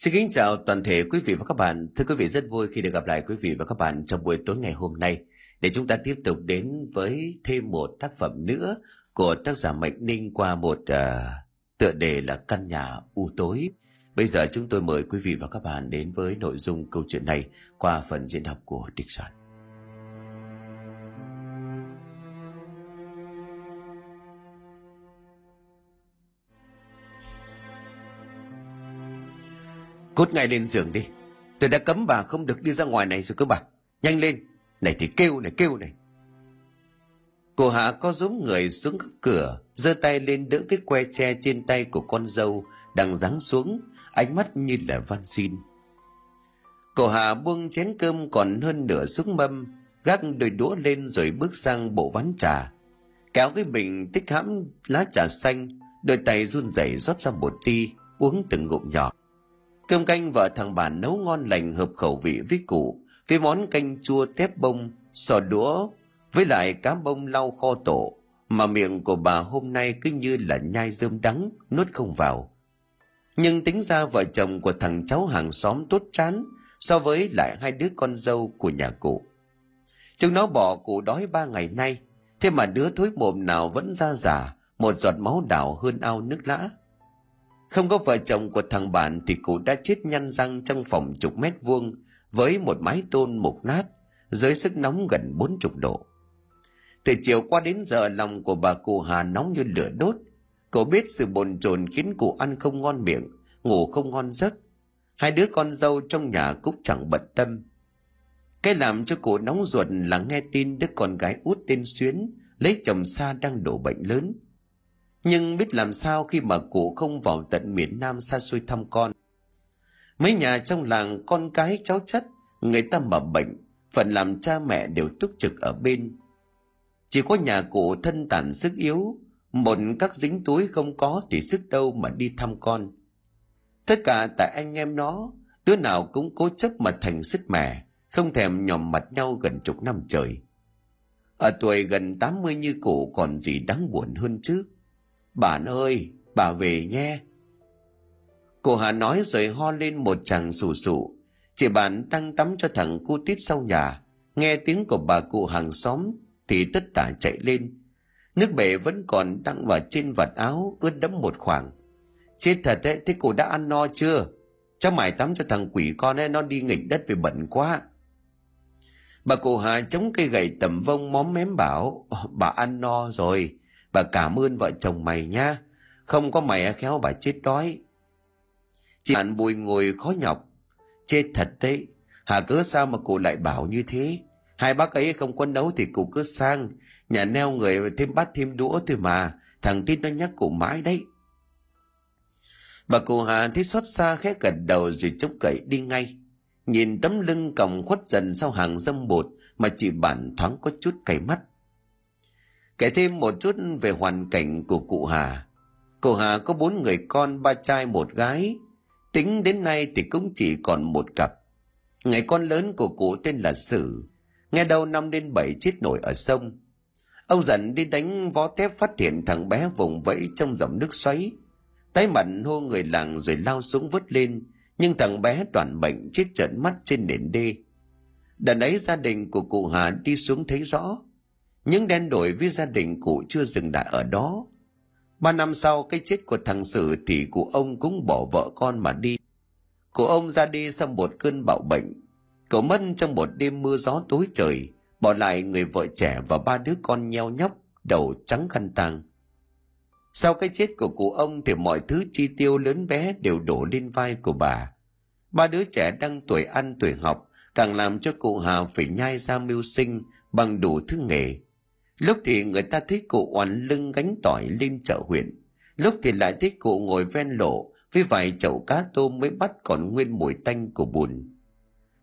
Xin kính chào toàn thể quý vị và các bạn. Thưa quý vị rất vui khi được gặp lại quý vị và các bạn trong buổi tối ngày hôm nay để chúng ta tiếp tục đến với thêm một tác phẩm nữa của tác giả Mạnh Ninh qua một uh, tựa đề là Căn nhà u tối. Bây giờ chúng tôi mời quý vị và các bạn đến với nội dung câu chuyện này qua phần diễn đọc của Địch Soạn. Cút ngay lên giường đi. Tôi đã cấm bà không được đi ra ngoài này rồi cơ bà. Nhanh lên. Này thì kêu này kêu này. Cô Hạ có giống người xuống cửa, giơ tay lên đỡ cái que tre trên tay của con dâu đang giáng xuống, ánh mắt như là van xin. Cô Hạ buông chén cơm còn hơn nửa xuống mâm, gác đôi đũa lên rồi bước sang bộ ván trà. Kéo cái bình tích hãm lá trà xanh, đôi tay run rẩy rót ra một ti, uống từng ngụm nhỏ. Cơm canh vợ thằng bản nấu ngon lành hợp khẩu vị với cụ, với món canh chua tép bông, sò đũa, với lại cá bông lau kho tổ, mà miệng của bà hôm nay cứ như là nhai rơm đắng, nuốt không vào. Nhưng tính ra vợ chồng của thằng cháu hàng xóm tốt chán so với lại hai đứa con dâu của nhà cụ. Chúng nó bỏ cụ đói ba ngày nay, thế mà đứa thối mồm nào vẫn ra giả, một giọt máu đảo hơn ao nước lã. Không có vợ chồng của thằng bạn thì cụ đã chết nhăn răng trong phòng chục mét vuông với một mái tôn mục nát dưới sức nóng gần bốn chục độ. Từ chiều qua đến giờ lòng của bà cụ Hà nóng như lửa đốt. Cậu biết sự bồn chồn khiến cụ ăn không ngon miệng, ngủ không ngon giấc. Hai đứa con dâu trong nhà cũng chẳng bận tâm. Cái làm cho cụ nóng ruột là nghe tin đứa con gái út tên Xuyến lấy chồng xa đang đổ bệnh lớn – nhưng biết làm sao khi mà cụ không vào tận miền Nam xa xôi thăm con. Mấy nhà trong làng con cái cháu chất, người ta mà bệnh, phần làm cha mẹ đều túc trực ở bên. Chỉ có nhà cụ thân tàn sức yếu, một các dính túi không có thì sức đâu mà đi thăm con. Tất cả tại anh em nó, đứa nào cũng cố chấp mà thành sức mẻ, không thèm nhòm mặt nhau gần chục năm trời. Ở tuổi gần 80 như cụ còn gì đáng buồn hơn chứ. Bạn ơi, bà về nhé. Cô Hà nói rồi ho lên một chàng sù sụ. Chị bạn đang tắm cho thằng cu tít sau nhà. Nghe tiếng của bà cụ hàng xóm thì tất tả chạy lên. Nước bể vẫn còn đăng vào trên vạt áo ướt đẫm một khoảng. Chết thật đấy, thế cô đã ăn no chưa? Cháu mải tắm cho thằng quỷ con ấy nó đi nghịch đất vì bẩn quá. Bà cụ Hà chống cây gậy tầm vông móm mém bảo, ờ, bà ăn no rồi, Bà cảm ơn vợ chồng mày nha. Không có mày khéo bà chết đói. Chị Hạn bùi ngồi khó nhọc. Chết thật đấy. Hà cớ sao mà cụ lại bảo như thế? Hai bác ấy không có nấu thì cụ cứ sang. Nhà neo người thêm bát thêm đũa thôi mà. Thằng Tít nó nhắc cụ mãi đấy. Bà cụ Hà thấy xót xa khẽ gật đầu rồi chống cậy đi ngay. Nhìn tấm lưng còng khuất dần sau hàng dâm bột mà chị bản thoáng có chút cay mắt. Kể thêm một chút về hoàn cảnh của cụ Hà. Cụ Hà có bốn người con, ba trai một gái. Tính đến nay thì cũng chỉ còn một cặp. Ngày con lớn của cụ tên là Sử. Nghe đầu năm đến bảy chết nổi ở sông. Ông dần đi đánh vó tép phát hiện thằng bé vùng vẫy trong dòng nước xoáy. Tái mặn hô người làng rồi lao xuống vớt lên. Nhưng thằng bé toàn bệnh chết trợn mắt trên nền đê. Đợt ấy gia đình của cụ Hà đi xuống thấy rõ những đen đổi với gia đình cụ chưa dừng lại ở đó. Ba năm sau cái chết của thằng Sử thì cụ ông cũng bỏ vợ con mà đi. Cụ ông ra đi sau một cơn bạo bệnh. Cậu mất trong một đêm mưa gió tối trời, bỏ lại người vợ trẻ và ba đứa con nheo nhóc, đầu trắng khăn tang. Sau cái chết của cụ ông thì mọi thứ chi tiêu lớn bé đều đổ lên vai của bà. Ba đứa trẻ đang tuổi ăn tuổi học càng làm cho cụ Hà phải nhai ra mưu sinh bằng đủ thứ nghề Lúc thì người ta thấy cụ oằn lưng gánh tỏi lên chợ huyện. Lúc thì lại thấy cụ ngồi ven lộ với vài chậu cá tôm mới bắt còn nguyên mùi tanh của bùn.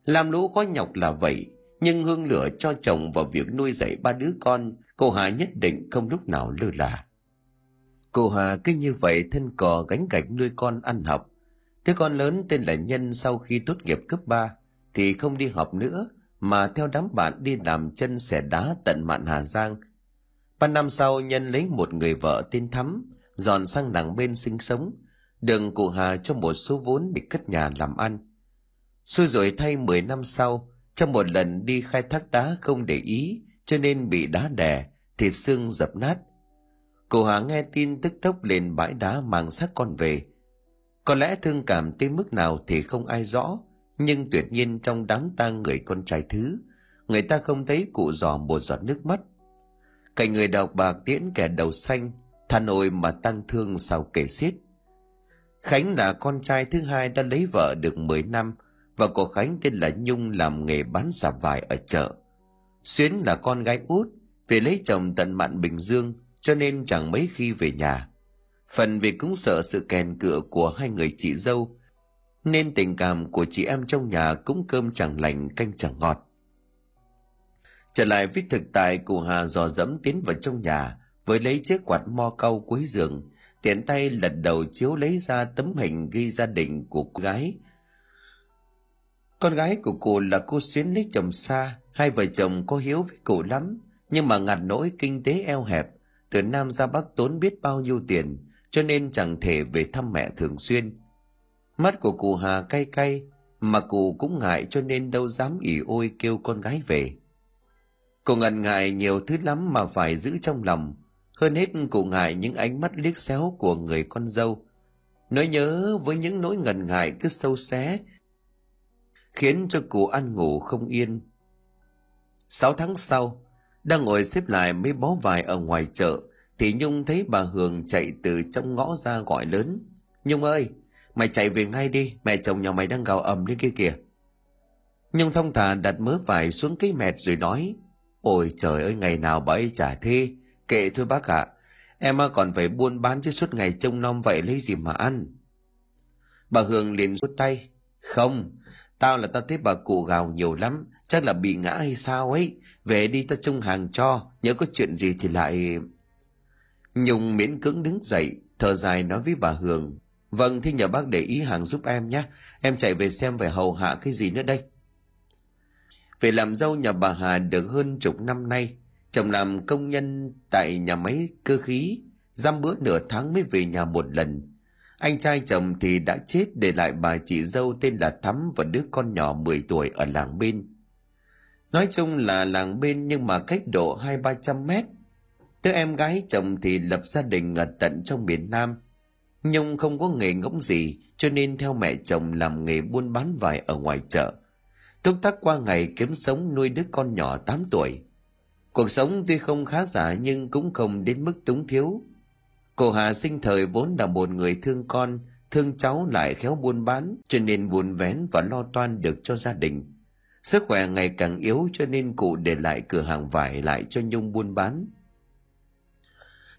Làm lũ khó nhọc là vậy, nhưng hương lửa cho chồng vào việc nuôi dạy ba đứa con, cô Hà nhất định không lúc nào lơ là. Cô Hà cứ như vậy thân cò gánh gạch nuôi con ăn học. Đứa con lớn tên là Nhân sau khi tốt nghiệp cấp 3 thì không đi học nữa mà theo đám bạn đi làm chân xẻ đá tận mạn Hà Giang Ba năm sau Nhân lấy một người vợ tên Thắm, dọn sang đằng bên sinh sống. đường cụ Hà cho một số vốn để cất nhà làm ăn. Xui rồi thay 10 năm sau, trong một lần đi khai thác đá không để ý, cho nên bị đá đè, thịt xương dập nát. Cụ Hà nghe tin tức tốc lên bãi đá mang xác con về. Có lẽ thương cảm tới mức nào thì không ai rõ, nhưng tuyệt nhiên trong đám tang người con trai thứ, người ta không thấy cụ giò một giọt nước mắt. Cảnh người đọc bạc tiễn kẻ đầu xanh, thà nổi mà tăng thương sao kể xiết. Khánh là con trai thứ hai đã lấy vợ được 10 năm và cô Khánh tên là Nhung làm nghề bán xà vải ở chợ. Xuyến là con gái út, vì lấy chồng tận mạn Bình Dương cho nên chẳng mấy khi về nhà. Phần vì cũng sợ sự kèn cựa của hai người chị dâu, nên tình cảm của chị em trong nhà cũng cơm chẳng lành canh chẳng ngọt. Trở lại với thực tại cụ Hà dò dẫm tiến vào trong nhà với lấy chiếc quạt mo cau cuối giường, tiện tay lật đầu chiếu lấy ra tấm hình ghi gia đình của cô gái. Con gái của cụ là cô Xuyến lấy chồng xa, hai vợ chồng có hiếu với cụ lắm, nhưng mà ngặt nỗi kinh tế eo hẹp, từ Nam ra Bắc tốn biết bao nhiêu tiền, cho nên chẳng thể về thăm mẹ thường xuyên. Mắt của cụ Hà cay cay, mà cụ cũng ngại cho nên đâu dám ỉ ôi kêu con gái về. Cụ ngần ngại nhiều thứ lắm mà phải giữ trong lòng, hơn hết cụ ngại những ánh mắt liếc xéo của người con dâu. Nỗi nhớ với những nỗi ngần ngại cứ sâu xé, khiến cho cụ ăn ngủ không yên. Sáu tháng sau, đang ngồi xếp lại mấy bó vải ở ngoài chợ, thì Nhung thấy bà Hường chạy từ trong ngõ ra gọi lớn. Nhung ơi, mày chạy về ngay đi, mẹ chồng nhà mày đang gào ầm lên kia kìa. Nhung thông thả đặt mớ vải xuống cái mẹt rồi nói, Ôi trời ơi, ngày nào bà ấy trả thế, kệ thôi bác ạ, em còn phải buôn bán chứ suốt ngày trông nom vậy lấy gì mà ăn. Bà Hương liền rút tay, không, tao là tao thấy bà cụ gào nhiều lắm, chắc là bị ngã hay sao ấy, về đi tao trông hàng cho, nhớ có chuyện gì thì lại... Nhung miễn cưỡng đứng dậy, thở dài nói với bà Hương. Vâng, thế nhờ bác để ý hàng giúp em nhé. Em chạy về xem phải hầu hạ cái gì nữa đây. Về làm dâu nhà bà Hà được hơn chục năm nay. Chồng làm công nhân tại nhà máy cơ khí, giam bữa nửa tháng mới về nhà một lần. Anh trai chồng thì đã chết để lại bà chị dâu tên là Thắm và đứa con nhỏ 10 tuổi ở làng bên. Nói chung là làng bên nhưng mà cách độ hai ba trăm mét. Đứa em gái chồng thì lập gia đình ở tận trong miền Nam. Nhung không có nghề ngỗng gì cho nên theo mẹ chồng làm nghề buôn bán vải ở ngoài chợ. Túc tắc qua ngày kiếm sống nuôi đứa con nhỏ 8 tuổi. Cuộc sống tuy không khá giả nhưng cũng không đến mức túng thiếu. Cô Hà sinh thời vốn là một người thương con, thương cháu lại khéo buôn bán, cho nên vùn vén và lo toan được cho gia đình. Sức khỏe ngày càng yếu cho nên cụ để lại cửa hàng vải lại cho Nhung buôn bán.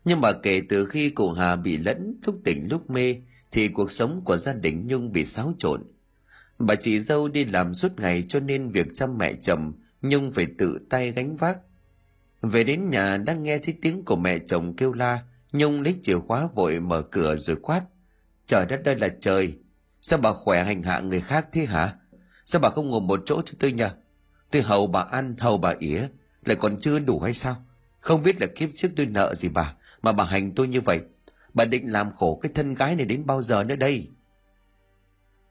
Nhưng mà kể từ khi cụ Hà bị lẫn lúc tỉnh lúc mê thì cuộc sống của gia đình Nhung bị xáo trộn. Bà chị dâu đi làm suốt ngày cho nên việc chăm mẹ chồng Nhung phải tự tay gánh vác. Về đến nhà đang nghe thấy tiếng của mẹ chồng kêu la, Nhung lấy chìa khóa vội mở cửa rồi quát. Trời đất đây là trời, sao bà khỏe hành hạ người khác thế hả? Sao bà không ngồi một chỗ cho tôi nhờ? Tôi hầu bà ăn, hầu bà ỉa, lại còn chưa đủ hay sao? Không biết là kiếp trước tôi nợ gì bà, mà bà hành tôi như vậy. Bà định làm khổ cái thân gái này đến bao giờ nữa đây?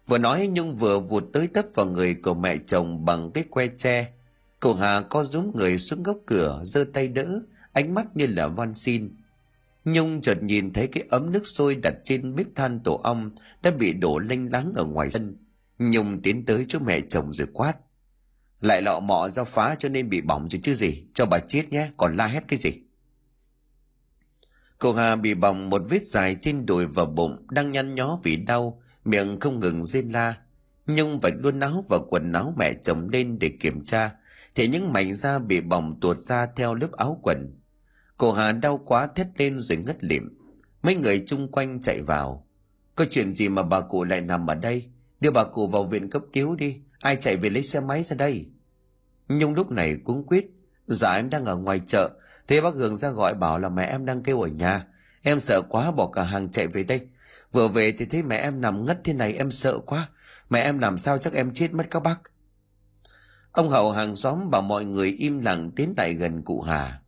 Vừa nói Nhung vừa vụt tới tấp vào người của mẹ chồng bằng cái que tre. Cậu Hà co rúm người xuống góc cửa, giơ tay đỡ, ánh mắt như là van xin. Nhung chợt nhìn thấy cái ấm nước sôi đặt trên bếp than tổ ong đã bị đổ lênh láng ở ngoài sân. Nhung tiến tới chỗ mẹ chồng rồi quát. Lại lọ mọ ra phá cho nên bị bỏng rồi chứ gì, cho bà chết nhé, còn la hét cái gì. Cô Hà bị bỏng một vết dài trên đùi và bụng, đang nhăn nhó vì đau, miệng không ngừng rên la. Nhung vạch luôn áo và quần áo mẹ chồng lên để kiểm tra, thì những mảnh da bị bỏng tuột ra theo lớp áo quần. Cô Hà đau quá thét lên rồi ngất lịm. Mấy người chung quanh chạy vào. Có chuyện gì mà bà cụ lại nằm ở đây? Đưa bà cụ vào viện cấp cứu đi. Ai chạy về lấy xe máy ra đây? Nhung lúc này cuống quýt. Dạ em đang ở ngoài chợ. Thế bác Hường ra gọi bảo là mẹ em đang kêu ở nhà. Em sợ quá bỏ cả hàng chạy về đây. Vừa về thì thấy mẹ em nằm ngất thế này em sợ quá. Mẹ em làm sao chắc em chết mất các bác. Ông hậu hàng xóm bảo mọi người im lặng tiến lại gần cụ Hà.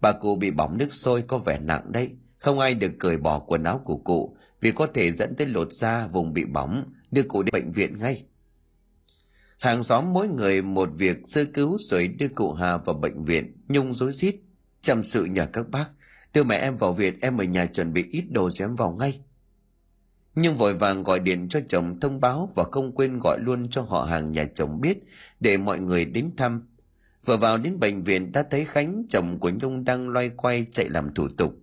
Bà cụ bị bỏng nước sôi có vẻ nặng đấy. Không ai được cởi bỏ quần áo của cụ vì có thể dẫn tới lột da vùng bị bỏng, đưa cụ đến bệnh viện ngay. Hàng xóm mỗi người một việc sơ cứu rồi đưa cụ Hà vào bệnh viện, Nhung rối rít, chăm sự nhờ các bác, đưa mẹ em vào viện, em ở nhà chuẩn bị ít đồ rồi em vào ngay. Nhưng vội vàng gọi điện cho chồng thông báo và không quên gọi luôn cho họ hàng nhà chồng biết để mọi người đến thăm. Vừa vào đến bệnh viện đã thấy Khánh, chồng của Nhung đang loay quay chạy làm thủ tục.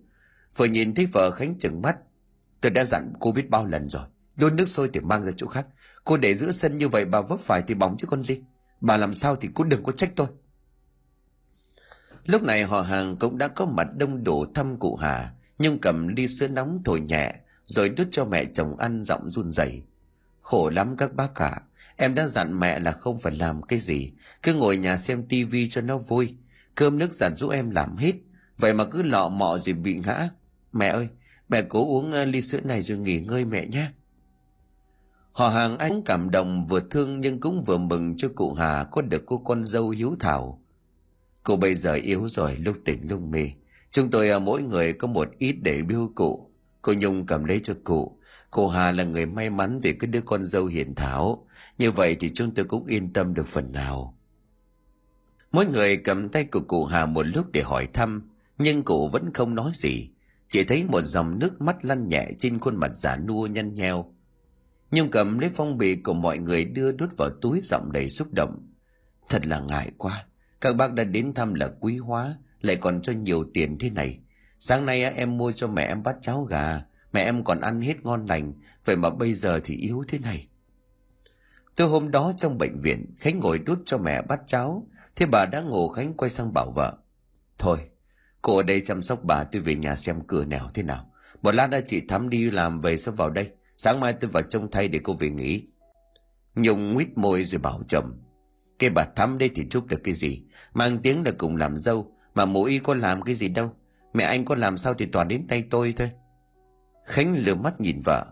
Vừa nhìn thấy vợ Khánh chừng mắt. Tôi đã dặn cô biết bao lần rồi. Đun nước sôi thì mang ra chỗ khác. Cô để giữa sân như vậy bà vấp phải thì bóng chứ con gì. Bà làm sao thì cũng đừng có trách tôi. Lúc này họ hàng cũng đã có mặt đông đủ thăm cụ Hà. nhưng cầm ly sữa nóng thổi nhẹ, rồi đút cho mẹ chồng ăn giọng run rẩy. Khổ lắm các bác cả em đã dặn mẹ là không phải làm cái gì, cứ ngồi nhà xem tivi cho nó vui. Cơm nước dặn giúp em làm hết, vậy mà cứ lọ mọ rồi bị ngã. Mẹ ơi, mẹ cố uống ờ, ly sữa này rồi nghỉ ngơi mẹ nhé. Họ hàng anh cảm động vừa thương nhưng cũng vừa mừng cho cụ hà có được cô con dâu hiếu thảo cô bây giờ yếu rồi lúc tỉnh lúc mê chúng tôi à, mỗi người có một ít để biêu cụ Cô Nhung cầm lấy cho cụ. Cô Hà là người may mắn vì cái đứa con dâu hiền thảo. Như vậy thì chúng tôi cũng yên tâm được phần nào. Mỗi người cầm tay của cụ Hà một lúc để hỏi thăm, nhưng cụ vẫn không nói gì. Chỉ thấy một dòng nước mắt lăn nhẹ trên khuôn mặt giả nua nhăn nheo. Nhung cầm lấy phong bì của mọi người đưa đút vào túi giọng đầy xúc động. Thật là ngại quá, các bác đã đến thăm là quý hóa, lại còn cho nhiều tiền thế này. Sáng nay em mua cho mẹ em bát cháo gà, mẹ em còn ăn hết ngon lành, vậy mà bây giờ thì yếu thế này. Từ hôm đó trong bệnh viện, Khánh ngồi đút cho mẹ bát cháo, thế bà đã ngủ Khánh quay sang bảo vợ. Thôi, cô ở đây chăm sóc bà tôi về nhà xem cửa nẻo thế nào. Một lát đã chị Thắm đi làm về sẽ vào đây, sáng mai tôi vào trông thay để cô về nghỉ. Nhung nguyết môi rồi bảo chồng. Cái bà Thắm đây thì giúp được cái gì, mang tiếng là cùng làm dâu, mà mỗi có làm cái gì đâu Mẹ anh có làm sao thì toàn đến tay tôi thôi. Khánh lừa mắt nhìn vợ.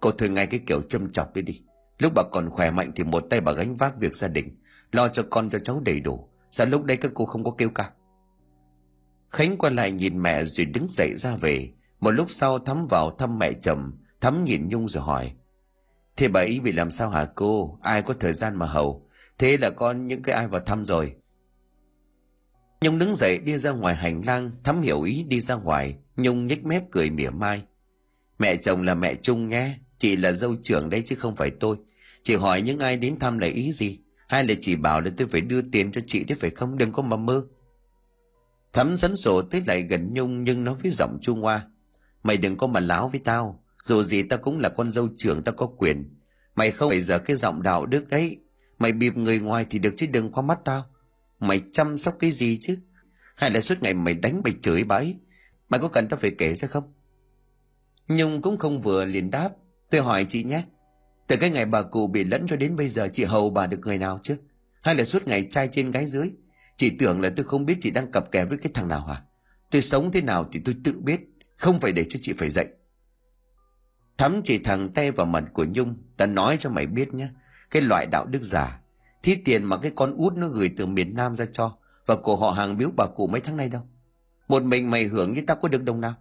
Cô thử ngay cái kiểu châm chọc đi đi. Lúc bà còn khỏe mạnh thì một tay bà gánh vác việc gia đình. Lo cho con cho cháu đầy đủ. Sao lúc đấy các cô không có kêu ca? Khánh quay lại nhìn mẹ rồi đứng dậy ra về. Một lúc sau Thắm vào thăm mẹ chồng. Thắm nhìn Nhung rồi hỏi. Thế bà ý bị làm sao hả cô? Ai có thời gian mà hầu? Thế là con những cái ai vào thăm rồi? Nhung đứng dậy đi ra ngoài hành lang, thắm hiểu ý đi ra ngoài, Nhung nhếch mép cười mỉa mai. Mẹ chồng là mẹ Trung nghe, chị là dâu trưởng đấy chứ không phải tôi. Chị hỏi những ai đến thăm là ý gì? Hay là chị bảo là tôi phải đưa tiền cho chị đấy phải không? Đừng có mà mơ. Thắm dẫn sổ tới lại gần Nhung nhưng nói với giọng chua hoa. Mày đừng có mà láo với tao. Dù gì tao cũng là con dâu trưởng tao có quyền. Mày không phải giờ cái giọng đạo đức đấy. Mày bịp người ngoài thì được chứ đừng qua mắt tao. Mày chăm sóc cái gì chứ? Hay là suốt ngày mày đánh mày chửi bái? Mày có cần tao phải kể ra không? Nhung cũng không vừa liền đáp. Tôi hỏi chị nhé. Từ cái ngày bà cụ bị lẫn cho đến bây giờ chị hầu bà được người nào chứ? Hay là suốt ngày trai trên gái dưới? Chị tưởng là tôi không biết chị đang cặp kè với cái thằng nào hả? Tôi sống thế nào thì tôi tự biết. Không phải để cho chị phải dạy. Thắm chỉ thằng tay vào mặt của Nhung. Ta nói cho mày biết nhé. Cái loại đạo đức giả Thí tiền mà cái con út nó gửi từ miền Nam ra cho và của họ hàng biếu bà cụ mấy tháng nay đâu. Một mình mày hưởng như tao có được đồng nào.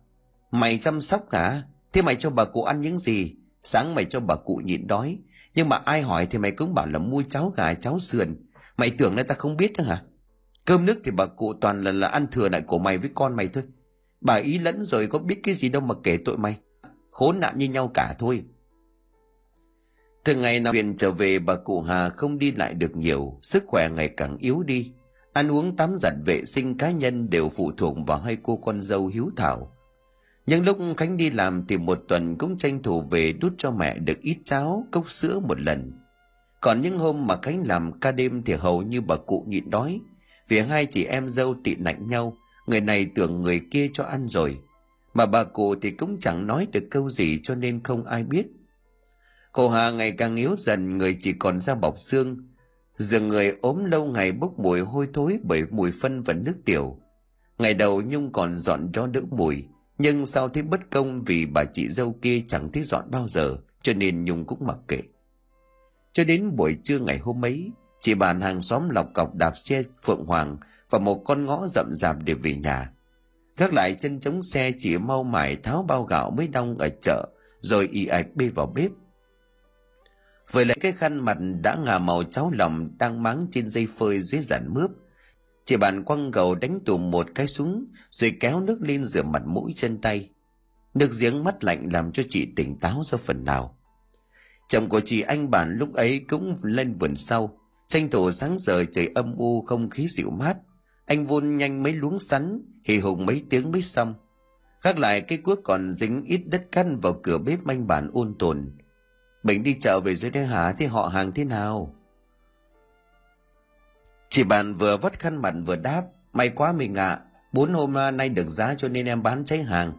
Mày chăm sóc cả. Thế mày cho bà cụ ăn những gì? Sáng mày cho bà cụ nhịn đói. Nhưng mà ai hỏi thì mày cũng bảo là mua cháo gà, cháo sườn. Mày tưởng là ta không biết nữa hả? Cơm nước thì bà cụ toàn là là ăn thừa lại của mày với con mày thôi. Bà ý lẫn rồi có biết cái gì đâu mà kể tội mày. Khốn nạn như nhau cả thôi. Từ ngày nào viện trở về bà cụ Hà không đi lại được nhiều, sức khỏe ngày càng yếu đi. Ăn uống tắm giặt vệ sinh cá nhân đều phụ thuộc vào hai cô con dâu hiếu thảo. Nhưng lúc Khánh đi làm thì một tuần cũng tranh thủ về đút cho mẹ được ít cháo, cốc sữa một lần. Còn những hôm mà Khánh làm ca đêm thì hầu như bà cụ nhịn đói. Vì hai chị em dâu tị nạnh nhau, người này tưởng người kia cho ăn rồi. Mà bà cụ thì cũng chẳng nói được câu gì cho nên không ai biết – Cô Hà ngày càng yếu dần, người chỉ còn da bọc xương. Dường người ốm lâu ngày bốc mùi hôi thối bởi mùi phân và nước tiểu. Ngày đầu Nhung còn dọn cho đỡ mùi, nhưng sau thấy bất công vì bà chị dâu kia chẳng thấy dọn bao giờ, cho nên Nhung cũng mặc kệ. Cho đến buổi trưa ngày hôm ấy, chị bàn hàng xóm lọc cọc đạp xe Phượng Hoàng và một con ngõ rậm rạp để về nhà. Gác lại chân chống xe chỉ mau mải tháo bao gạo mới đong ở chợ rồi ì ạch bê vào bếp với lại cái khăn mặt đã ngà màu cháo lòng đang máng trên dây phơi dưới dàn mướp. Chị bạn quăng gầu đánh tùm một cái súng rồi kéo nước lên rửa mặt mũi chân tay. Nước giếng mắt lạnh làm cho chị tỉnh táo ra phần nào. Chồng của chị anh bản lúc ấy cũng lên vườn sau. Tranh thủ sáng giờ trời âm u không khí dịu mát. Anh vun nhanh mấy luống sắn, hì hùng mấy tiếng mới xong. Khác lại cái cuốc còn dính ít đất cắt vào cửa bếp anh bản ôn tồn mình đi chợ về dưới đây hả? Thế họ hàng thế nào? Chị bạn vừa vắt khăn mặt vừa đáp. May quá mình ạ. À. Bốn hôm nay được giá cho nên em bán cháy hàng.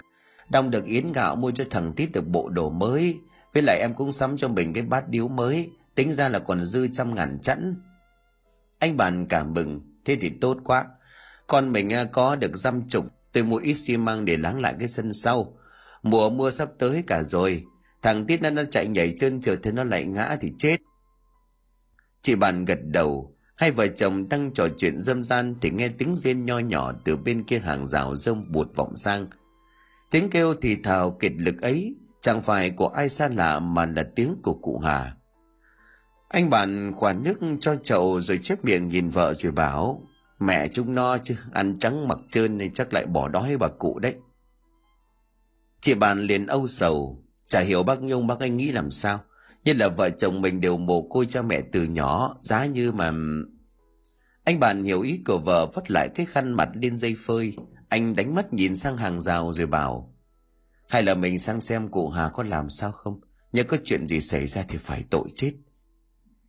Đông được yến gạo mua cho thằng Tít được bộ đồ mới. Với lại em cũng sắm cho mình cái bát điếu mới. Tính ra là còn dư trăm ngàn chẵn. Anh bạn cảm mừng. Thế thì tốt quá. Con mình à, có được dăm chục. Tôi mua ít xi măng để láng lại cái sân sau. Mùa mưa sắp tới cả rồi Thằng Tiết nó, nó chạy nhảy chân trượt thế nó lại ngã thì chết. Chị bạn gật đầu, hai vợ chồng đang trò chuyện dâm gian thì nghe tiếng riêng nho nhỏ từ bên kia hàng rào rông bụt vọng sang. Tiếng kêu thì thào kiệt lực ấy chẳng phải của ai xa lạ mà là tiếng của cụ Hà. Anh bạn khoản nước cho chậu rồi chép miệng nhìn vợ rồi bảo Mẹ chúng no chứ ăn trắng mặc trơn nên chắc lại bỏ đói bà cụ đấy. Chị bạn liền âu sầu Chả hiểu bác Nhung bác anh nghĩ làm sao. nhất là vợ chồng mình đều mồ côi cha mẹ từ nhỏ, giá như mà... Anh bạn hiểu ý của vợ vất lại cái khăn mặt lên dây phơi. Anh đánh mắt nhìn sang hàng rào rồi bảo. Hay là mình sang xem cụ Hà có làm sao không? Nhớ có chuyện gì xảy ra thì phải tội chết.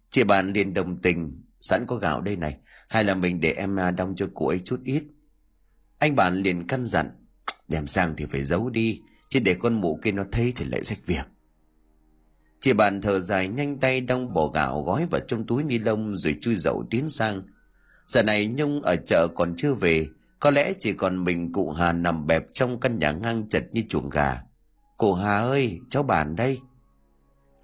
Chị bạn liền đồng tình, sẵn có gạo đây này. Hay là mình để em à, đong cho cụ ấy chút ít. Anh bạn liền căn dặn. Đem sang thì phải giấu đi chứ để con mụ kia nó thấy thì lại rách việc. Chị bạn thở dài nhanh tay đong bò gạo gói vào trong túi ni lông rồi chui dậu tiến sang. Giờ này nhung ở chợ còn chưa về, có lẽ chỉ còn mình cụ hà nằm bẹp trong căn nhà ngang chật như chuồng gà. Cụ hà ơi, cháu bàn đây.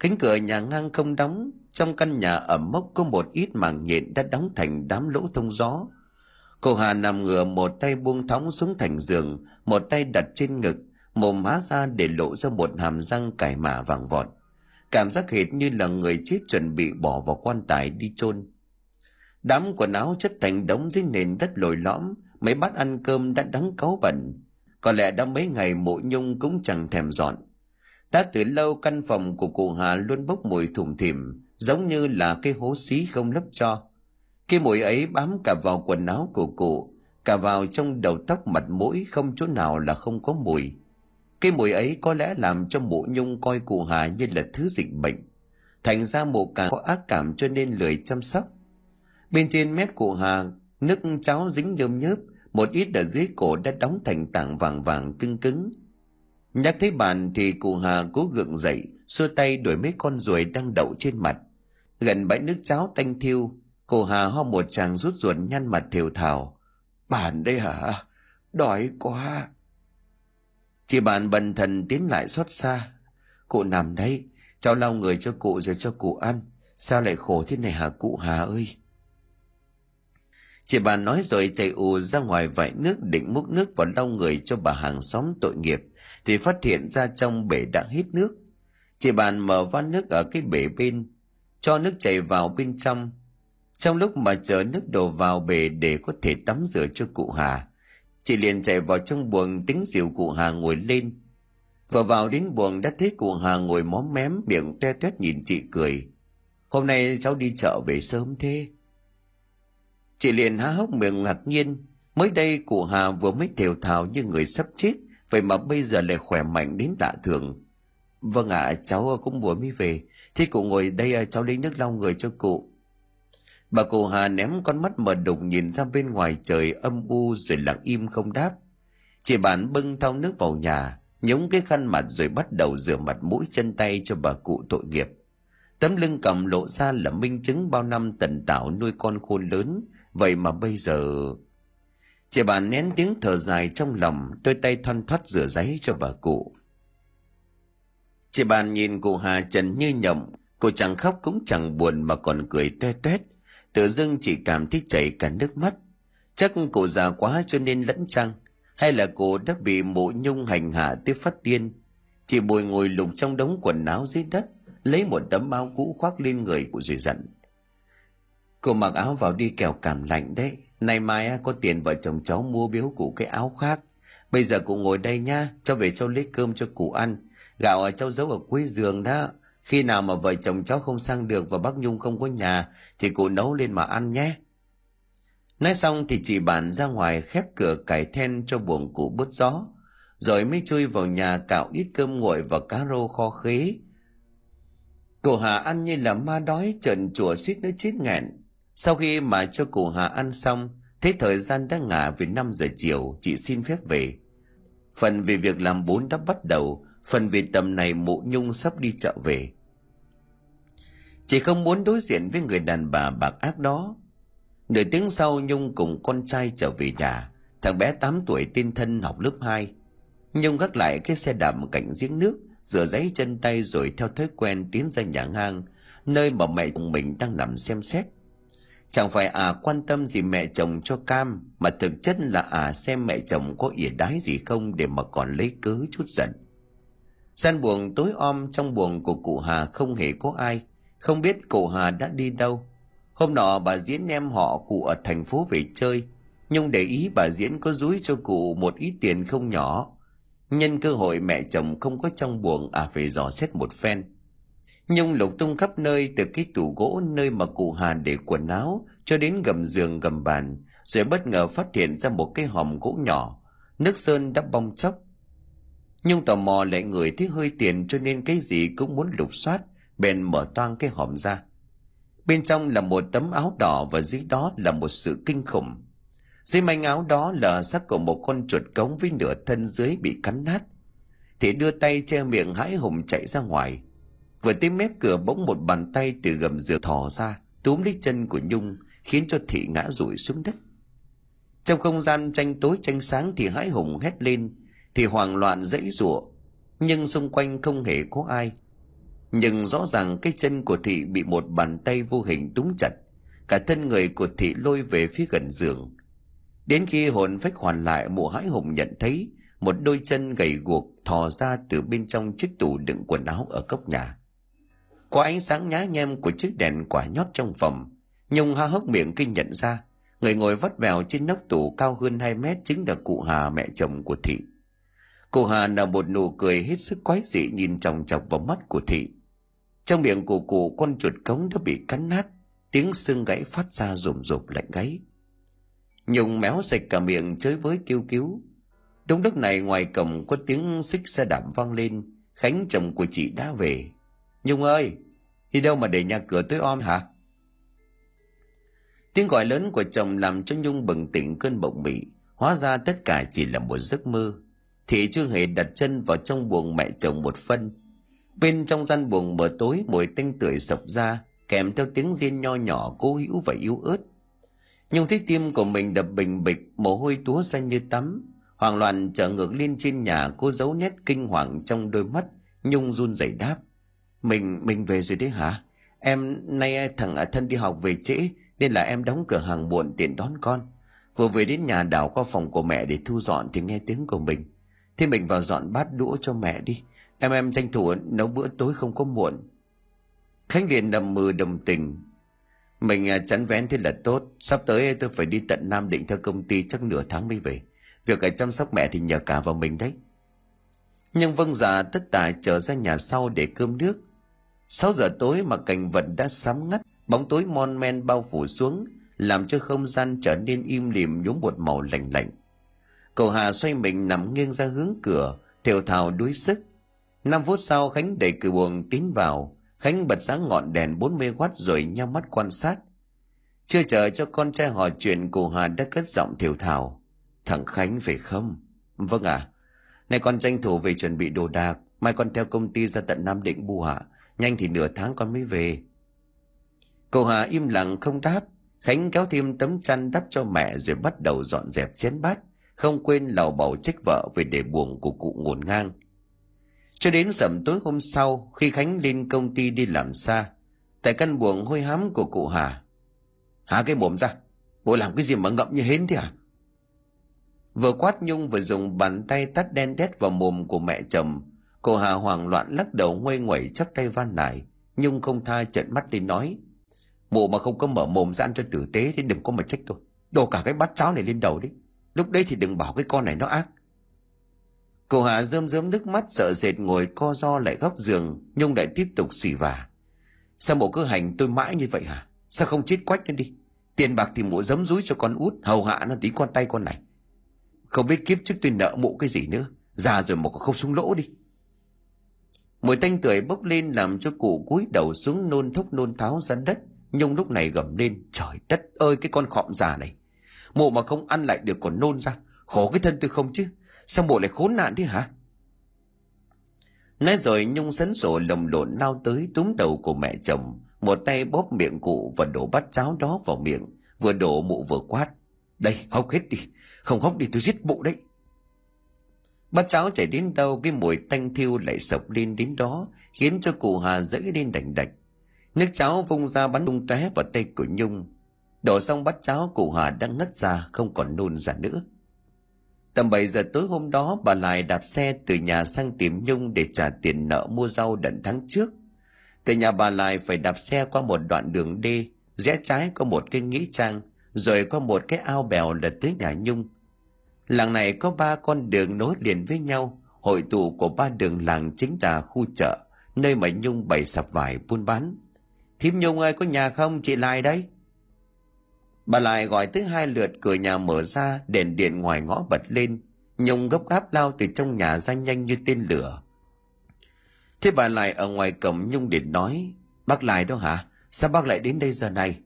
Cánh cửa nhà ngang không đóng, trong căn nhà ẩm mốc có một ít màng nhện đã đóng thành đám lỗ thông gió. Cô hà nằm ngửa một tay buông thõng xuống thành giường, một tay đặt trên ngực mồm há ra để lộ ra một hàm răng cải mạ vàng vọt. Cảm giác hệt như là người chết chuẩn bị bỏ vào quan tài đi chôn. Đám quần áo chất thành đống dưới nền đất lồi lõm, mấy bát ăn cơm đã đắng cáu bẩn. Có lẽ đã mấy ngày mộ nhung cũng chẳng thèm dọn. Đã từ lâu căn phòng của cụ hà luôn bốc mùi thủng thỉm, giống như là cái hố xí không lấp cho. Cái mùi ấy bám cả vào quần áo của cụ, cả vào trong đầu tóc mặt mũi không chỗ nào là không có mùi cái mùi ấy có lẽ làm cho mụ nhung coi cụ hà như là thứ dịch bệnh. Thành ra mụ càng có ác cảm cho nên lười chăm sóc. Bên trên mép cụ hà, nước cháo dính nhơm nhớp, một ít ở dưới cổ đã đóng thành tảng vàng vàng cứng cứng. Nhắc thấy bàn thì cụ hà cố gượng dậy, xua tay đuổi mấy con ruồi đang đậu trên mặt. Gần bãi nước cháo tanh thiêu, cụ hà ho một tràng rút ruột nhăn mặt thều thào. Bàn đây hả? Đói quá. Chị bạn bần thần tiến lại xót xa. Cụ nằm đấy, cháu lau người cho cụ rồi cho cụ ăn. Sao lại khổ thế này hả cụ Hà ơi? Chị bạn nói rồi chạy ù ra ngoài vải nước định múc nước vào lau người cho bà hàng xóm tội nghiệp thì phát hiện ra trong bể đã hít nước. Chị bạn mở van nước ở cái bể bên, cho nước chảy vào bên trong. Trong lúc mà chờ nước đổ vào bể để có thể tắm rửa cho cụ Hà, Chị liền chạy vào trong buồng tính dìu cụ Hà ngồi lên. Vừa vào đến buồng đã thấy cụ Hà ngồi móm mém miệng toe toét nhìn chị cười. Hôm nay cháu đi chợ về sớm thế. Chị liền há hốc miệng ngạc nhiên. Mới đây cụ Hà vừa mới thều thào như người sắp chết. Vậy mà bây giờ lại khỏe mạnh đến lạ thường. Vâng ạ, cháu cũng vừa mới về. Thế cụ ngồi đây cháu lấy nước lau người cho cụ. Bà cụ Hà ném con mắt mờ đục nhìn ra bên ngoài trời âm u rồi lặng im không đáp. Chị bạn bưng thau nước vào nhà, nhúng cái khăn mặt rồi bắt đầu rửa mặt mũi chân tay cho bà cụ tội nghiệp. Tấm lưng cầm lộ ra là minh chứng bao năm tần tạo nuôi con khôn lớn, vậy mà bây giờ... Chị bạn nén tiếng thở dài trong lòng, đôi tay thoăn thoắt rửa giấy cho bà cụ. Chị bạn nhìn cụ Hà trần như nhộng, cô chẳng khóc cũng chẳng buồn mà còn cười toe toét tự dưng chỉ cảm thấy chảy cả nước mắt chắc cụ già quá cho nên lẫn chăng hay là cụ đã bị mộ nhung hành hạ tới phát điên Chị bồi ngồi lục trong đống quần áo dưới đất, lấy một tấm áo cũ khoác lên người của rồi dặn. Cô mặc áo vào đi kẻo cảm lạnh đấy. Nay mai có tiền vợ chồng cháu mua biếu cụ cái áo khác. Bây giờ cụ ngồi đây nha, cho về cháu lấy cơm cho cụ ăn. Gạo ở cháu giấu ở cuối giường đó. Khi nào mà vợ chồng cháu không sang được và bác Nhung không có nhà, thì cụ nấu lên mà ăn nhé. Nói xong thì chị bạn ra ngoài khép cửa cải then cho buồng cụ bớt gió, rồi mới chui vào nhà cạo ít cơm nguội và cá rô kho khế. Cụ Hà ăn như là ma đói trần chùa suýt nữa chết nghẹn. Sau khi mà cho cụ Hà ăn xong, thấy thời gian đã ngả về 5 giờ chiều, chị xin phép về. Phần vì việc làm bún đã bắt đầu, phần vì tầm này mụ nhung sắp đi chợ về. Chị không muốn đối diện với người đàn bà bạc ác đó, Nửa tiếng sau Nhung cùng con trai trở về nhà. Thằng bé 8 tuổi tin thân học lớp 2. Nhung gác lại cái xe đạp cạnh giếng nước, rửa giấy chân tay rồi theo thói quen tiến ra nhà ngang, nơi mà mẹ chồng mình đang nằm xem xét. Chẳng phải à quan tâm gì mẹ chồng cho cam, mà thực chất là à xem mẹ chồng có ỉa đái gì không để mà còn lấy cớ chút giận. Gian buồng tối om trong buồng của cụ Hà không hề có ai, không biết cụ Hà đã đi đâu Hôm nọ bà Diễn em họ cụ ở thành phố về chơi. Nhung để ý bà Diễn có dúi cho cụ một ít tiền không nhỏ. Nhân cơ hội mẹ chồng không có trong buồng à về dò xét một phen. Nhung lục tung khắp nơi từ cái tủ gỗ nơi mà cụ Hà để quần áo cho đến gầm giường gầm bàn, rồi bất ngờ phát hiện ra một cái hòm gỗ nhỏ, nước sơn đã bong chóc. Nhung tò mò lại người thấy hơi tiền cho nên cái gì cũng muốn lục soát, bèn mở toang cái hòm ra. Bên trong là một tấm áo đỏ và dưới đó là một sự kinh khủng. Dưới manh áo đó là xác của một con chuột cống với nửa thân dưới bị cắn nát. Thì đưa tay che miệng hãi hùng chạy ra ngoài. Vừa tới mép cửa bỗng một bàn tay từ gầm giường thò ra, túm lấy chân của Nhung, khiến cho thị ngã rụi xuống đất. Trong không gian tranh tối tranh sáng thì hãi hùng hét lên, thì hoảng loạn dãy rủa, nhưng xung quanh không hề có ai. Nhưng rõ ràng cái chân của thị bị một bàn tay vô hình túng chặt, cả thân người của thị lôi về phía gần giường. Đến khi hồn phách hoàn lại mụ hãi hùng nhận thấy một đôi chân gầy guộc thò ra từ bên trong chiếc tủ đựng quần áo ở cốc nhà. Có ánh sáng nhá nhem của chiếc đèn quả nhót trong phòng, nhung ha hốc miệng kinh nhận ra, người ngồi vắt vèo trên nóc tủ cao hơn 2 mét chính là cụ hà mẹ chồng của thị cô hà nở một nụ cười hết sức quái dị nhìn chòng chọc vào mắt của thị trong miệng của cụ con chuột cống đã bị cắn nát, tiếng xương gãy phát ra rùm rụp lạnh gáy. Nhung méo sạch cả miệng chơi với kêu cứu. Đúng lúc này ngoài cổng có tiếng xích xe đạp vang lên, Khánh chồng của chị đã về. Nhung ơi, đi đâu mà để nhà cửa tối om hả? Tiếng gọi lớn của chồng làm cho Nhung bừng tỉnh cơn bộng mị, hóa ra tất cả chỉ là một giấc mơ thì chưa hề đặt chân vào trong buồng mẹ chồng một phân, Bên trong gian buồng mờ tối mùi tanh tưởi sộc ra, kèm theo tiếng riêng nho nhỏ cố hữu và yếu ớt. Nhung thấy tim của mình đập bình bịch, mồ hôi túa ra như tắm. hoảng loạn trở ngược lên trên nhà, cô giấu nét kinh hoàng trong đôi mắt. Nhung run rẩy đáp. Mình, mình về rồi đấy hả? Em, nay thằng ở thân đi học về trễ, nên là em đóng cửa hàng muộn tiện đón con. Vừa về đến nhà đảo qua phòng của mẹ để thu dọn thì nghe tiếng của mình thế mình vào dọn bát đũa cho mẹ đi Em em tranh thủ nấu bữa tối không có muộn. Khánh liền đầm mừ đồng tình. Mình à, chắn vén thế là tốt. Sắp tới tôi phải đi tận Nam Định theo công ty chắc nửa tháng mới về. Việc ở chăm sóc mẹ thì nhờ cả vào mình đấy. Nhưng vâng già tất tả trở ra nhà sau để cơm nước. Sáu giờ tối mà cảnh vật đã sám ngắt, bóng tối mon men bao phủ xuống, làm cho không gian trở nên im lìm nhúng một màu lạnh lạnh. Cậu Hà xoay mình nằm nghiêng ra hướng cửa, thều thào đuối sức. Năm phút sau Khánh đẩy cửa buồng tiến vào, Khánh bật sáng ngọn đèn 40W rồi nhau mắt quan sát. Chưa chờ cho con trai hỏi chuyện cô Hà đã cất giọng thiểu thảo. Thằng Khánh phải không? Vâng ạ. À. Này con tranh thủ về chuẩn bị đồ đạc, mai con theo công ty ra tận Nam Định bu hạ, nhanh thì nửa tháng con mới về. Cô Hà im lặng không đáp, Khánh kéo thêm tấm chăn đắp cho mẹ rồi bắt đầu dọn dẹp chén bát, không quên lầu bầu trách vợ về để buồn của cụ ngổn ngang. Cho đến sầm tối hôm sau, khi Khánh lên công ty đi làm xa, tại căn buồng hôi hám của cụ Hà. há cái mồm ra, bộ làm cái gì mà ngậm như hến thế à? Vừa quát Nhung vừa dùng bàn tay tắt đen đét vào mồm của mẹ chồng, Cô Hà hoảng loạn lắc đầu ngoay nguẩy chắc tay van nài. Nhung không tha trận mắt lên nói. Mụ mà không có mở mồm ra ăn cho tử tế thì đừng có mà trách tôi. Đổ cả cái bát cháo này lên đầu đi. Lúc đấy thì đừng bảo cái con này nó ác. Cô Hà rơm rớm nước mắt sợ sệt ngồi co do lại góc giường. Nhung lại tiếp tục xỉ vả. Sao mụ cứ hành tôi mãi như vậy hả? Sao không chết quách lên đi? Tiền bạc thì mụ giấm rúi cho con út, hầu hạ nó tí con tay con này. Không biết kiếp trước tôi nợ mụ cái gì nữa. Già rồi mụ còn không xuống lỗ đi. Mùi tanh tưởi bốc lên làm cho cụ cúi đầu xuống nôn thốc nôn tháo ra đất. Nhung lúc này gầm lên, trời đất ơi cái con khọm già này. Mụ mà không ăn lại được còn nôn ra, khổ cái thân tôi không chứ. Sao mụ lại khốn nạn thế hả? Nói rồi Nhung sấn sổ lồng lộn lao tới túm đầu của mẹ chồng, một tay bóp miệng cụ và đổ bát cháo đó vào miệng, vừa đổ mụ vừa quát. Đây, hốc hết đi, không hốc đi tôi giết mụ đấy. Bát cháo chảy đến đâu cái mùi tanh thiêu lại sộc lên đến đó, khiến cho cụ Hà dẫy lên đành đạch. Nước cháo vung ra bắn tung tóe vào tay của Nhung. Đổ xong bát cháo cụ Hà đang ngất ra, không còn nôn ra nữa. Tầm 7 giờ tối hôm đó bà lại đạp xe từ nhà sang tìm Nhung để trả tiền nợ mua rau đợt tháng trước. Từ nhà bà lại phải đạp xe qua một đoạn đường đê, rẽ trái có một cái nghĩa trang, rồi qua một cái ao bèo là tới nhà Nhung. Làng này có ba con đường nối liền với nhau, hội tụ của ba đường làng chính là khu chợ, nơi mà Nhung bày sạp vải buôn bán. Thím Nhung ơi có nhà không chị lại đấy? Bà lại gọi tới hai lượt cửa nhà mở ra, đèn điện ngoài ngõ bật lên. Nhung gấp gáp lao từ trong nhà ra nhanh như tên lửa. Thế bà lại ở ngoài cổng Nhung điện nói, bác lại đâu hả? Sao bác lại đến đây giờ này?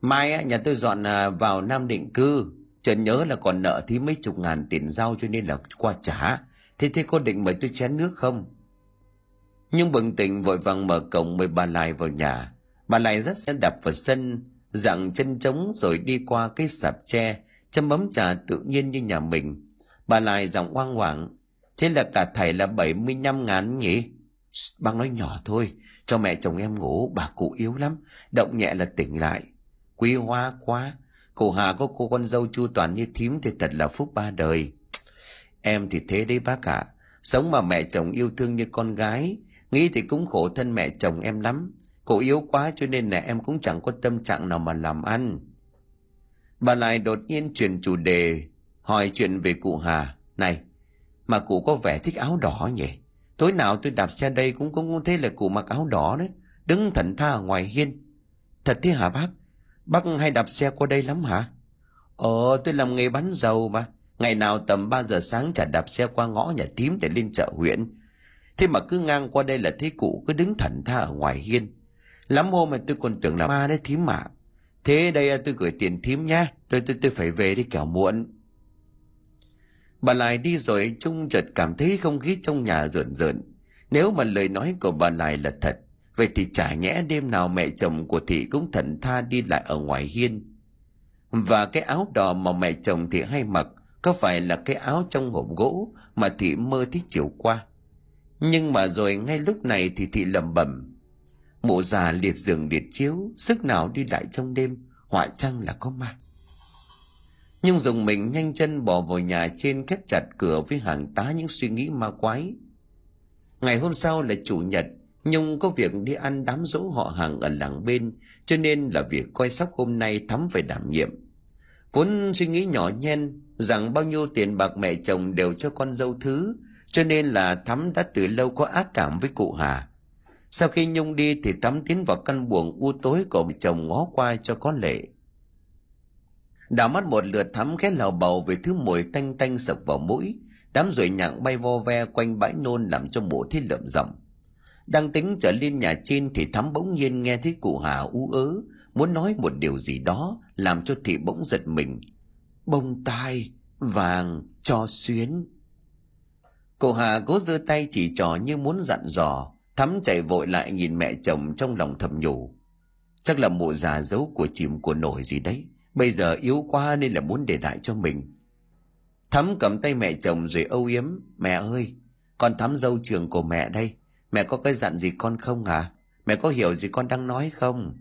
Mai nhà tôi dọn à, vào Nam Định cư, Trần nhớ là còn nợ thì mấy chục ngàn tiền giao cho nên là qua trả. Thế thế có định mời tôi chén nước không? Nhung bừng tỉnh vội vàng mở cổng mời bà lại vào nhà. Bà lại rất sẽ đập vào sân, dặn chân trống rồi đi qua cái sạp tre, châm ấm trà tự nhiên như nhà mình. Bà lại giọng oang hoảng, thế là cả thầy là 75 ngàn nhỉ? Bác nói nhỏ thôi, cho mẹ chồng em ngủ, bà cụ yếu lắm, động nhẹ là tỉnh lại. Quý hoa quá, cụ Hà có cô con dâu chu toàn như thím thì thật là phúc ba đời. Em thì thế đấy bác ạ, sống mà mẹ chồng yêu thương như con gái, nghĩ thì cũng khổ thân mẹ chồng em lắm. Cô yếu quá cho nên là em cũng chẳng có tâm trạng nào mà làm ăn. Bà lại đột nhiên chuyển chủ đề, hỏi chuyện về cụ Hà. Này, mà cụ có vẻ thích áo đỏ nhỉ? Tối nào tôi đạp xe đây cũng cũng thấy là cụ mặc áo đỏ đấy, đứng thẩn tha ở ngoài hiên. Thật thế hả bác? Bác hay đạp xe qua đây lắm hả? Ờ, tôi làm nghề bán dầu mà. Ngày nào tầm 3 giờ sáng chả đạp xe qua ngõ nhà tím để lên chợ huyện. Thế mà cứ ngang qua đây là thấy cụ cứ đứng thẩn tha ở ngoài hiên. Lắm hôm mà tôi còn tưởng là ma đấy thím mà. Thế đây à, tôi gửi tiền thím nhá. Tôi tôi tôi phải về đi kẻo muộn. Bà lại đi rồi Trung chợt cảm thấy không khí trong nhà rợn rợn. Nếu mà lời nói của bà lại là thật, vậy thì chả nhẽ đêm nào mẹ chồng của thị cũng thần tha đi lại ở ngoài hiên. Và cái áo đỏ mà mẹ chồng thị hay mặc có phải là cái áo trong hộp gỗ mà thị mơ thấy chiều qua. Nhưng mà rồi ngay lúc này thì thị lầm bẩm Mụ già liệt giường liệt chiếu, sức nào đi lại trong đêm, họa chăng là có ma. Nhưng dùng mình nhanh chân bỏ vào nhà trên khép chặt cửa với hàng tá những suy nghĩ ma quái. Ngày hôm sau là chủ nhật, Nhung có việc đi ăn đám dỗ họ hàng ở làng bên, cho nên là việc coi sóc hôm nay thắm phải đảm nhiệm. Vốn suy nghĩ nhỏ nhen rằng bao nhiêu tiền bạc mẹ chồng đều cho con dâu thứ, cho nên là thắm đã từ lâu có ác cảm với cụ Hà. Sau khi Nhung đi thì Thắm tiến vào căn buồng u tối của chồng ngó qua cho có lệ. Đảo mắt một lượt Thắm khẽ lào bầu về thứ mùi tanh tanh sập vào mũi, đám ruồi nhặng bay vo ve quanh bãi nôn làm cho mụ thấy lợm giọng. Đang tính trở lên nhà trên thì Thắm bỗng nhiên nghe thấy cụ Hà u ớ, muốn nói một điều gì đó làm cho thị bỗng giật mình. Bông tai, vàng, cho xuyến. Cụ Hà cố giơ tay chỉ trò như muốn dặn dò, Thắm chạy vội lại nhìn mẹ chồng trong lòng thầm nhủ. Chắc là mụ già giấu của chìm của nổi gì đấy. Bây giờ yếu quá nên là muốn để lại cho mình. Thắm cầm tay mẹ chồng rồi âu yếm. Mẹ ơi, con Thắm dâu trường của mẹ đây. Mẹ có cái dặn gì con không à? Mẹ có hiểu gì con đang nói không?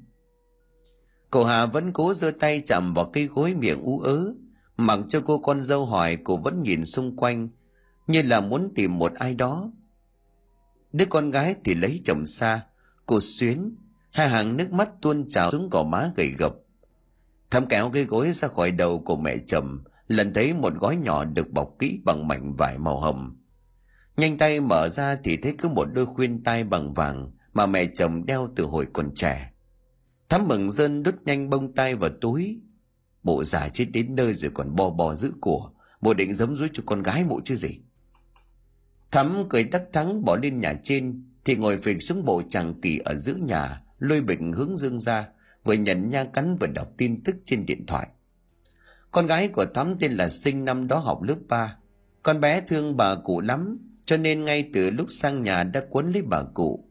Cậu Hà vẫn cố giơ tay chạm vào cây gối miệng ú ớ. Mặc cho cô con dâu hỏi cô vẫn nhìn xung quanh như là muốn tìm một ai đó đứa con gái thì lấy chồng xa, cô xuyến, hai hàng nước mắt tuôn trào xuống gò má gầy gập thắm kéo cái gối ra khỏi đầu của mẹ chồng, lần thấy một gói nhỏ được bọc kỹ bằng mảnh vải màu hồng. Nhanh tay mở ra thì thấy cứ một đôi khuyên tai bằng vàng mà mẹ chồng đeo từ hồi còn trẻ. Thắm mừng dân đút nhanh bông tay vào túi. Bộ già chết đến nơi rồi còn bò bò giữ của. Bộ định giấm dúi cho con gái mụ chứ gì thắm cười đắc thắng bỏ lên nhà trên, thì ngồi phịch xuống bộ chàng kỳ ở giữa nhà, lôi bình hướng dương ra, vừa nhận nha cắn vừa đọc tin tức trên điện thoại. Con gái của thắm tên là sinh, năm đó học lớp 3. con bé thương bà cụ lắm, cho nên ngay từ lúc sang nhà đã quấn lấy bà cụ.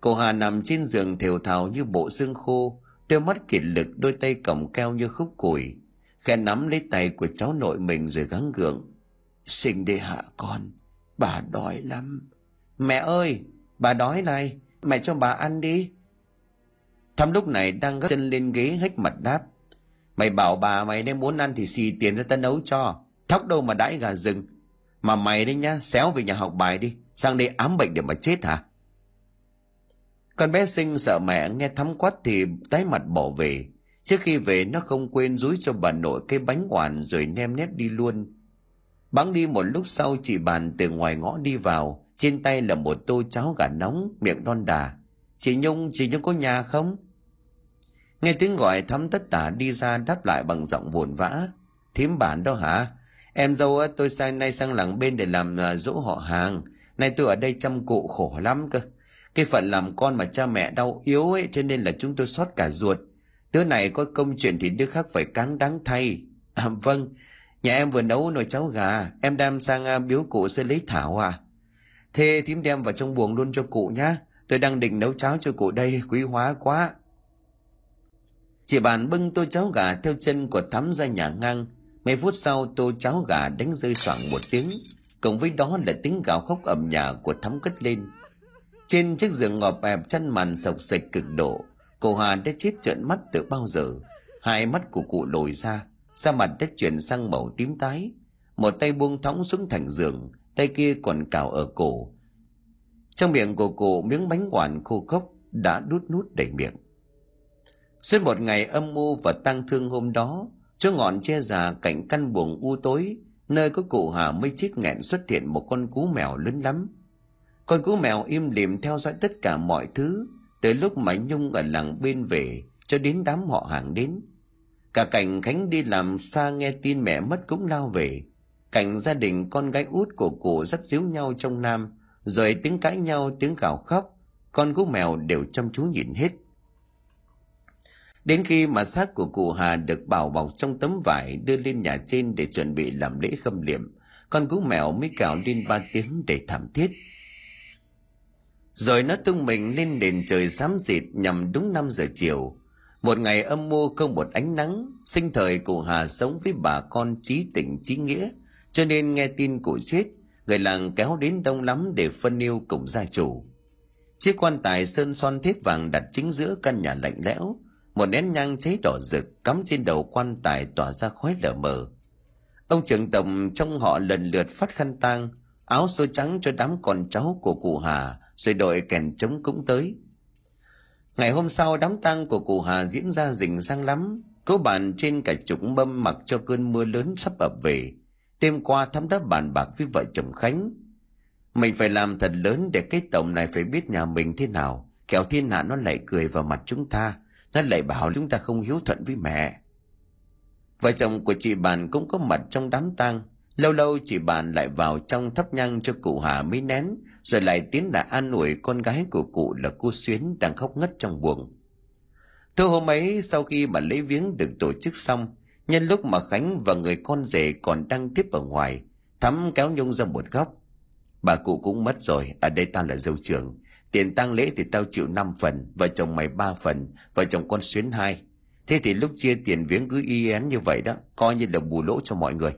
Cô hà nằm trên giường thều thào như bộ xương khô, đôi mắt kiệt lực, đôi tay còng keo như khúc củi khẽ nắm lấy tay của cháu nội mình rồi gắng gượng. Sinh đi hạ con? Bà đói lắm. Mẹ ơi, bà đói này, mẹ cho bà ăn đi. Thắm lúc này đang gấp chân lên ghế hếch mặt đáp. Mày bảo bà mày nếu muốn ăn thì xì tiền ra ta nấu cho. Thóc đâu mà đãi gà rừng. Mà mày đấy nhá, xéo về nhà học bài đi. Sang đây ám bệnh để mà chết hả? Con bé sinh sợ mẹ nghe thắm quát thì tái mặt bỏ về. Trước khi về, nó không quên rúi cho bà nội cái bánh hoàn rồi nem nép đi luôn bắn đi một lúc sau chị bàn từ ngoài ngõ đi vào. Trên tay là một tô cháo gà nóng miệng đon đà. Chị nhung chị nhung có nhà không? Nghe tiếng gọi thắm tất tả đi ra đáp lại bằng giọng vồn vã. Thím bản đó hả? Em dâu tôi sang nay sang làng bên để làm à, dỗ họ hàng. Nay tôi ở đây chăm cụ khổ lắm cơ. Cái phận làm con mà cha mẹ đau yếu ấy cho nên là chúng tôi xót cả ruột. Đứa này có công chuyện thì đứa khác phải cáng đáng thay. À, vâng nhà em vừa nấu nồi cháo gà, em đem sang à, biếu cụ sẽ lấy thảo à? Thế thím đem vào trong buồng luôn cho cụ nhá. Tôi đang định nấu cháo cho cụ đây, quý hóa quá. Chị bàn bưng tô cháo gà theo chân của thắm ra nhà ngang. Mấy phút sau, tô cháo gà đánh rơi soảng một tiếng. Cộng với đó là tiếng gào khóc ầm nhà của thắm cất lên. Trên chiếc giường ngọp ẹp, chăn màn sộc sạch cực độ. Cô hà đã chết trợn mắt từ bao giờ. Hai mắt của cụ lồi ra da mặt đã chuyển sang màu tím tái. Một tay buông thõng xuống thành giường, tay kia còn cào ở cổ. Trong miệng của cụ miếng bánh quản khô khốc đã đút nút đầy miệng. Suốt một ngày âm mưu và tang thương hôm đó, chỗ ngọn che già cạnh căn buồng u tối, nơi có cụ hà mới chết nghẹn xuất hiện một con cú mèo lớn lắm. Con cú mèo im lìm theo dõi tất cả mọi thứ, từ lúc mà nhung ở làng bên về cho đến đám họ hàng đến cả cảnh khánh đi làm xa nghe tin mẹ mất cũng lao về. Cảnh gia đình con gái út của cụ rất díu nhau trong nam, rồi tiếng cãi nhau, tiếng gào khóc, con cú mèo đều chăm chú nhìn hết. Đến khi mà xác của cụ hà được bảo bọc trong tấm vải đưa lên nhà trên để chuẩn bị làm lễ khâm liệm, con cú mèo mới cào lên ba tiếng để thảm thiết. Rồi nó tung mình lên nền trời xám xịt nhằm đúng năm giờ chiều một ngày âm mưu không một ánh nắng, sinh thời cụ hà sống với bà con trí tình trí nghĩa, cho nên nghe tin cụ chết, người làng kéo đến đông lắm để phân yêu cùng gia chủ. Chiếc quan tài sơn son thép vàng đặt chính giữa căn nhà lạnh lẽo, một nén nhang cháy đỏ rực cắm trên đầu quan tài tỏa ra khói lờ mờ. Ông trưởng tổng trong họ lần lượt phát khăn tang, áo xô trắng cho đám con cháu của cụ hà, rồi đội kèn trống cũng tới ngày hôm sau, đám tang của cụ hà diễn ra rình rang lắm. Cố bàn trên cả chục mâm mặc cho cơn mưa lớn sắp ập về. Đêm qua, thắm đã bàn bạc với vợ chồng khánh. Mình phải làm thật lớn để cái tổng này phải biết nhà mình thế nào. Kẻo thiên hạ nó lại cười vào mặt chúng ta. Nó lại bảo chúng ta không hiếu thuận với mẹ. Vợ chồng của chị bàn cũng có mặt trong đám tang. Lâu lâu, chị bàn lại vào trong thắp nhang cho cụ hà mấy nén rồi lại tiến lại an ủi con gái của cụ là cô xuyến đang khóc ngất trong buồng. Thưa hôm ấy, sau khi mà lễ viếng được tổ chức xong, nhân lúc mà khánh và người con rể còn đang tiếp ở ngoài, thắm kéo nhung ra một góc. Bà cụ cũng mất rồi, ở đây tao là dâu trưởng. Tiền tang lễ thì tao chịu 5 phần, vợ chồng mày ba phần, vợ chồng con xuyến hai. Thế thì lúc chia tiền viếng cứ y én như vậy đó, coi như là bù lỗ cho mọi người.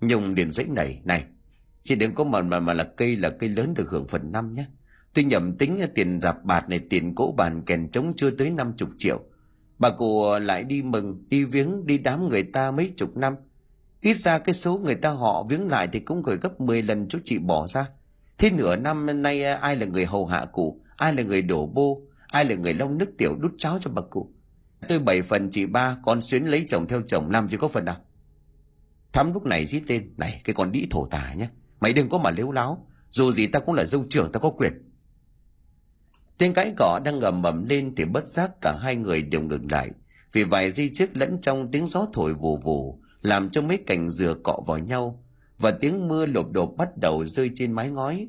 Nhung liền dãy này này chị đừng có mà mà mà là cây là cây lớn được hưởng phần năm nhé. Tôi nhầm tính tiền dạp bạt này, tiền cỗ bàn kèn trống chưa tới năm chục triệu. Bà cụ lại đi mừng, đi viếng, đi đám người ta mấy chục năm. Ít ra cái số người ta họ viếng lại thì cũng gửi gấp 10 lần chỗ chị bỏ ra. Thế nửa năm nay à, ai là người hầu hạ cụ? Ai là người đổ bô? Ai là người long nước tiểu đút cháo cho bà cụ? Tôi bảy phần, chị ba, con xuyến lấy chồng theo chồng, làm chỉ có phần nào? Thắm lúc này rít lên, này, cái con đĩ thổ tả nhé mày đừng có mà lếu láo. Dù gì ta cũng là dâu trưởng ta có quyền. Tiếng cãi cỏ đang ngầm mầm lên thì bất giác cả hai người đều ngừng lại. Vì vài di chiếc lẫn trong tiếng gió thổi vù vù, làm cho mấy cành dừa cọ vào nhau, và tiếng mưa lộp đột bắt đầu rơi trên mái ngói.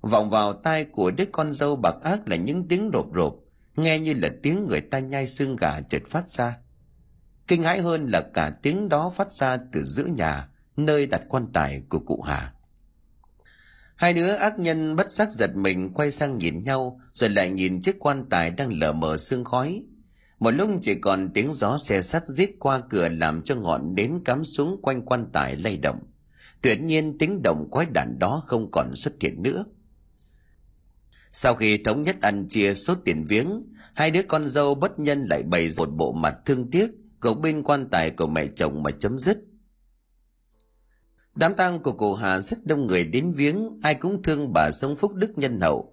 Vọng vào tai của đứa con dâu bạc ác là những tiếng rộp rộp nghe như là tiếng người ta nhai xương gà chợt phát ra. Kinh hãi hơn là cả tiếng đó phát ra từ giữa nhà, nơi đặt quan tài của cụ hà hai đứa ác nhân bất giác giật mình quay sang nhìn nhau, rồi lại nhìn chiếc quan tài đang lờ mờ sương khói. Một lúc chỉ còn tiếng gió xe sắt rít qua cửa làm cho ngọn nến cắm xuống quanh quan tài lay động. Tuyệt nhiên tiếng động quái đản đó không còn xuất hiện nữa. Sau khi thống nhất ăn chia số tiền viếng, hai đứa con dâu bất nhân lại bày một bộ mặt thương tiếc gục bên quan tài của mẹ chồng mà chấm dứt đám tang của cụ hà rất đông người đến viếng, ai cũng thương bà sống phúc đức nhân hậu.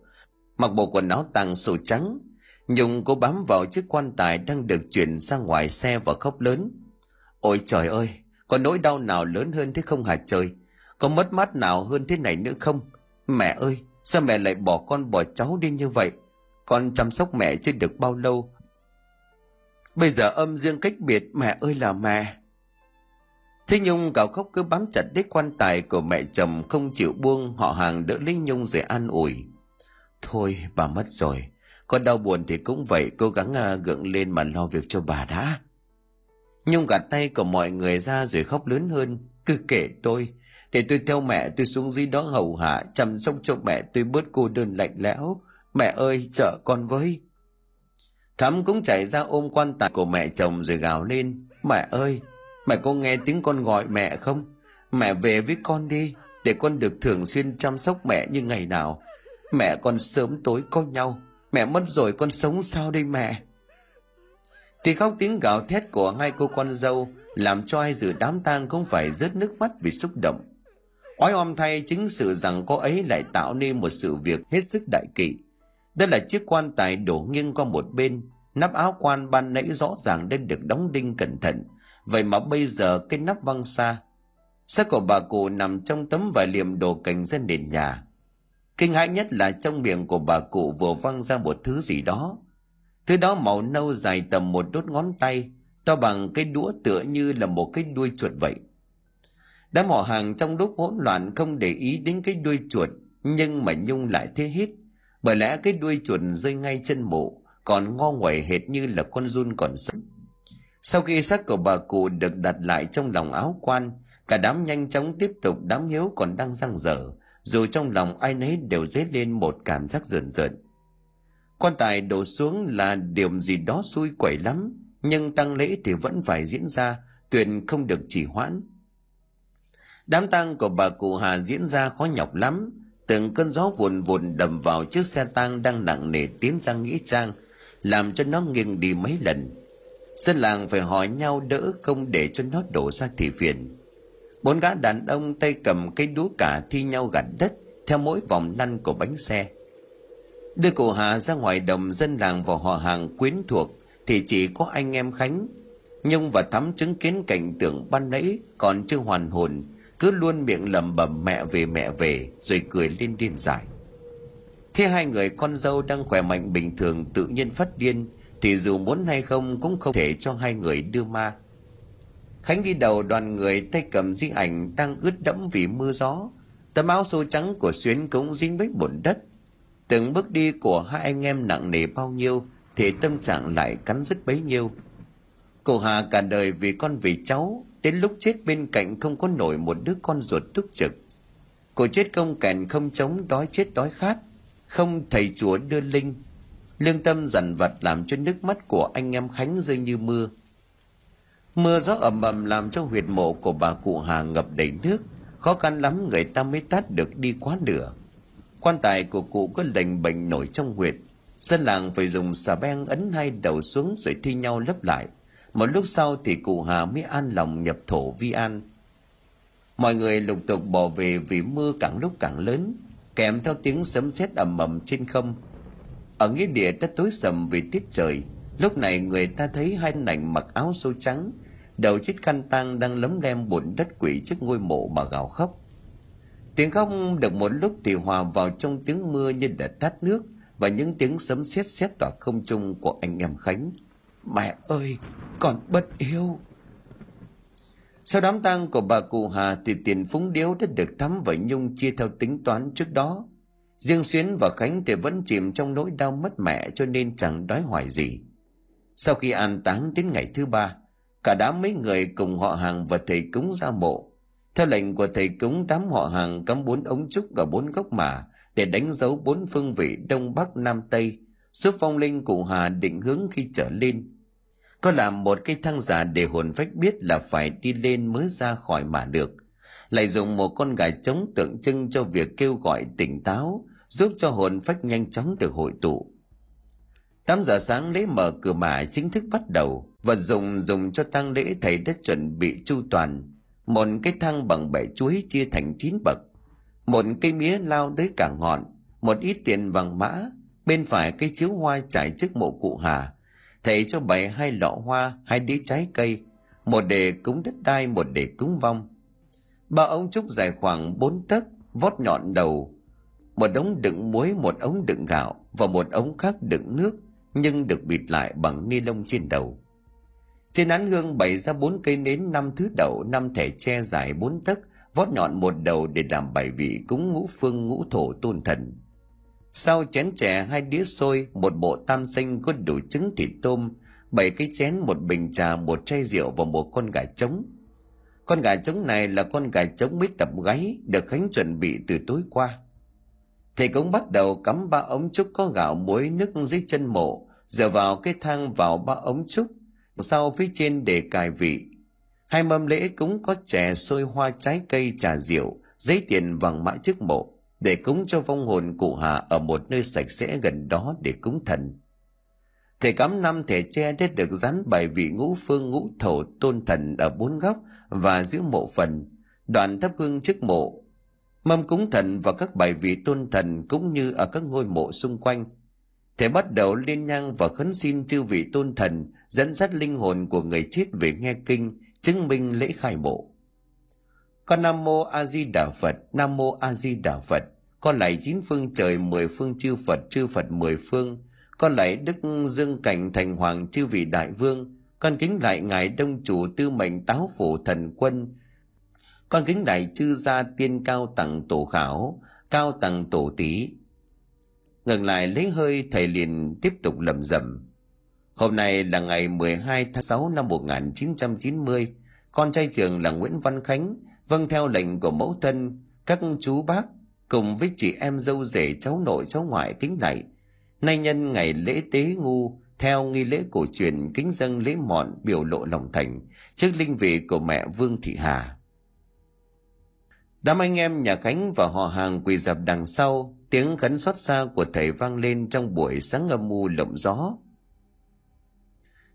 Mặc bộ quần áo tàng sổ trắng, nhung cô bám vào chiếc quan tài đang được chuyển ra ngoài xe và khóc lớn. Ôi trời ơi, có nỗi đau nào lớn hơn thế không hả trời? Có mất mát nào hơn thế này nữa không? Mẹ ơi, sao mẹ lại bỏ con bỏ cháu đi như vậy? Con chăm sóc mẹ chưa được bao lâu. Bây giờ âm dương cách biệt, mẹ ơi là mẹ thế nhung gào khóc cứ bám chặt đế quan tài của mẹ chồng không chịu buông họ hàng đỡ lấy nhung rồi an ủi. Thôi bà mất rồi. Con đau buồn thì cũng vậy cố gắng à, gượng lên mà lo việc cho bà đã. Nhung gạt tay của mọi người ra rồi khóc lớn hơn. Cứ kể tôi. Để tôi theo mẹ tôi xuống dưới đó hầu hạ chăm sóc cho mẹ tôi bớt cô đơn lạnh lẽo. Mẹ ơi chở con với. Thắm cũng chạy ra ôm quan tài của mẹ chồng rồi gào lên. Mẹ ơi mẹ có nghe tiếng con gọi mẹ không? Mẹ về với con đi, để con được thường xuyên chăm sóc mẹ như ngày nào. Mẹ con sớm tối có nhau, mẹ mất rồi con sống sao đây mẹ? Thì khóc tiếng gào thét của hai cô con dâu làm cho ai dự đám tang cũng phải rớt nước mắt vì xúc động. Oái om thay chính sự rằng cô ấy lại tạo nên một sự việc hết sức đại kỵ. Đây là chiếc quan tài đổ nghiêng qua một bên, nắp áo quan ban nãy rõ ràng đã được đóng đinh cẩn thận vậy mà bây giờ cái nắp văng xa, xác của bà cụ nằm trong tấm vải liềm đổ cành ra nền nhà. Kinh hãi nhất là trong miệng của bà cụ vừa văng ra một thứ gì đó. Thứ đó màu nâu dài tầm một đốt ngón tay, to bằng cái đũa tựa như là một cái đuôi chuột vậy. Đám họ hàng trong lúc hỗn loạn không để ý đến cái đuôi chuột, nhưng mà nhung lại thế hít bởi lẽ cái đuôi chuột rơi ngay chân mộ, còn ngo nguẩy hệt như là con run còn sống sau khi xác của bà cụ được đặt lại trong lòng áo quan, cả đám nhanh chóng tiếp tục đám hiếu còn đang răng dở dù trong lòng ai nấy đều dấy lên một cảm giác rợn rợn. Quan tài đổ xuống là điểm gì đó xui quẩy lắm, nhưng tăng lễ thì vẫn phải diễn ra, tuyệt không được chỉ hoãn. Đám tang của bà cụ hà diễn ra khó nhọc lắm, từng cơn gió vùn vùn đầm vào chiếc xe tang đang nặng nề tiến ra nghĩa trang, làm cho nó nghiêng đi mấy lần dân làng phải hỏi nhau đỡ không để cho nó đổ ra thị phiền bốn gã đàn ông tay cầm cây đũa cả thi nhau gặt đất theo mỗi vòng lăn của bánh xe. Đưa cụ hà ra ngoài đồng dân làng vào họ hàng quyến thuộc thì chỉ có anh em khánh, nhung và thắm chứng kiến cảnh tượng ban nãy còn chưa hoàn hồn, cứ luôn miệng lẩm bẩm mẹ về mẹ về, rồi cười lên điên dại. Thế hai người con dâu đang khỏe mạnh bình thường tự nhiên phát điên thì dù muốn hay không cũng không thể cho hai người đưa ma. Khánh đi đầu đoàn người tay cầm di ảnh đang ướt đẫm vì mưa gió. Tấm áo sô trắng của xuyến cũng dính với bùn đất. Từng bước đi của hai anh em nặng nề bao nhiêu thì tâm trạng lại cắn rứt bấy nhiêu. Cô hà cả đời vì con vì cháu, đến lúc chết bên cạnh không có nổi một đứa con ruột túc trực. Cô chết không kèn không chống đói chết đói khát, không thầy chúa đưa linh lương tâm dằn vặt làm cho nước mắt của anh em khánh rơi như mưa. Mưa gió ầm ầm làm cho huyệt mộ của bà cụ hà ngập đầy nước. Khó khăn lắm người ta mới tát được đi quá nửa. Quan tài của cụ có lệnh bệnh nổi trong huyệt. Dân làng phải dùng xà beng ấn hai đầu xuống rồi thi nhau lấp lại. Một lúc sau thì cụ hà mới an lòng nhập thổ vi an. Mọi người lục tục bỏ về vì mưa càng lúc càng lớn, kèm theo tiếng sấm sét ầm ầm trên không ở nghĩa địa đất tối sầm vì tiết trời. Lúc này người ta thấy hai nảnh mặc áo sâu trắng, đầu chiếc khăn tang đang lấm lem bùn đất quỷ trước ngôi mộ mà gào khóc. Tiếng khóc được một lúc thì hòa vào trong tiếng mưa như đã tát nước và những tiếng sấm sét sét tỏa không trung của anh em khánh. Mẹ ơi còn bất yêu sau đám tang của bà cụ Hà thì tiền phúng điếu đã được thắm và Nhung chia theo tính toán trước đó. Riêng Xuyến và Khánh thì vẫn chìm trong nỗi đau mất mẹ cho nên chẳng đói hoài gì. Sau khi an táng đến ngày thứ ba, cả đám mấy người cùng họ hàng và thầy cúng ra mộ. Theo lệnh của thầy cúng đám họ hàng cắm bốn ống trúc ở bốn gốc mả để đánh dấu bốn phương vị Đông Bắc Nam Tây, giúp phong linh cụ Hà định hướng khi trở lên có làm một cây thang giả để hồn phách biết là phải đi lên mới ra khỏi mà được lại dùng một con gà trống tượng trưng cho việc kêu gọi tỉnh táo giúp cho hồn phách nhanh chóng được hội tụ. 8 giờ sáng, lễ mở cửa mả chính thức bắt đầu, Vật dùng dùng cho tang lễ thầy đã chuẩn bị chu toàn. Một cái thang bằng bẻ chuối chia thành 9 bậc. Một cây mía lao tới cả ngọn, một ít tiền vàng mã. Bên phải cây chiếu hoa trải trước mộ cụ hà. Thầy cho bày hai lọ hoa, hai đĩa trái cây. Một để cúng đất đai, một để cúng vong. Ba ông trúc dài khoảng bốn tấc, vót nhọn đầu một ống đựng muối một ống đựng gạo và một ống khác đựng nước nhưng được bịt lại bằng ni lông trên đầu trên án hương bày ra bốn cây nến năm thứ đậu năm thẻ tre dài bốn tấc vót nhọn một đầu để làm bài vị cúng ngũ phương ngũ thổ tôn thần sau chén chè hai đĩa xôi, một bộ tam xanh có đủ trứng thịt tôm, bảy cái chén một bình trà, một chai rượu và một con gà trống. Con gà trống này là con gà trống mới tập gáy, được Khánh chuẩn bị từ tối qua. Thầy cũng bắt đầu cắm ba ống trúc có gạo muối nước dưới chân mộ, dựa vào cái thang vào ba ống trúc, sau phía trên để cài vị. Hai mâm lễ cũng có chè xôi hoa trái cây trà rượu, giấy tiền vàng mã trước mộ để cúng cho vong hồn cụ Hà ở một nơi sạch sẽ gần đó để cúng thần. Thầy cắm năm thẻ tre đã được dán bài vị ngũ phương ngũ thổ tôn thần ở bốn góc và giữa mộ phần, đoạn thắp hương trước mộ. Mâm cúng thần và các bài vị tôn thần cũng như ở các ngôi mộ xung quanh. thể bắt đầu liên nhang và khấn xin chư vị tôn thần dẫn dắt linh hồn của người chết về nghe kinh, chứng minh lễ khai mộ. Con nam mô a di đà phật nam mô a di đà phật. Con lạy chín phương trời mười phương chư phật chư phật mười phương. Con lạy đức dương cảnh thành hoàng chư vị đại vương. Con kính lại ngài đông chủ tư mệnh táo phủ thần quân con kính đại chư gia tiên cao tặng tổ khảo, cao tặng tổ tí ngừng lại lấy hơi, thầy liền tiếp tục lầm rầm. Hôm nay là ngày 12 tháng 6 năm 1990 con trai trường là Nguyễn Văn Khánh vâng theo lệnh của mẫu thân, các chú bác cùng với chị em dâu rể, cháu nội, cháu ngoại kính này nay nhân ngày lễ tế ngu, theo nghi lễ cổ truyền kính dâng lễ mọn biểu lộ lòng thành, trước linh vị của mẹ vương thị hà đám anh em nhà khánh và họ hàng quỳ dập đằng sau, tiếng khấn xót xa của thầy vang lên trong buổi sáng âm u lộng gió.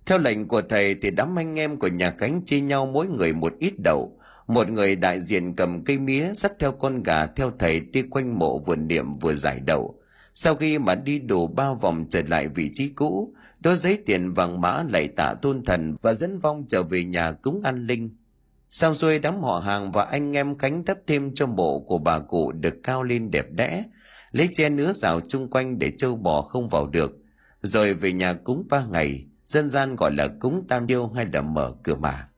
Theo lệnh của thầy thì đám anh em của nhà khánh chia nhau mỗi người một ít đậu. Một người đại diện cầm cây mía dắt theo con gà theo thầy đi quanh mộ vừa niệm vừa giải đậu. Sau khi mà đi đủ ba vòng trở lại vị trí cũ đôi giấy tiền vàng mã lạy tạ tôn thần và dẫn vong trở về nhà cúng an linh sao xuôi đám họ hàng và anh em cánh thấp thêm cho mộ của bà cụ được cao lên đẹp đẽ lấy che nứa rào chung quanh để trâu bò không vào được rồi về nhà cúng ba ngày dân gian gọi là cúng tam điêu hay là mở cửa mà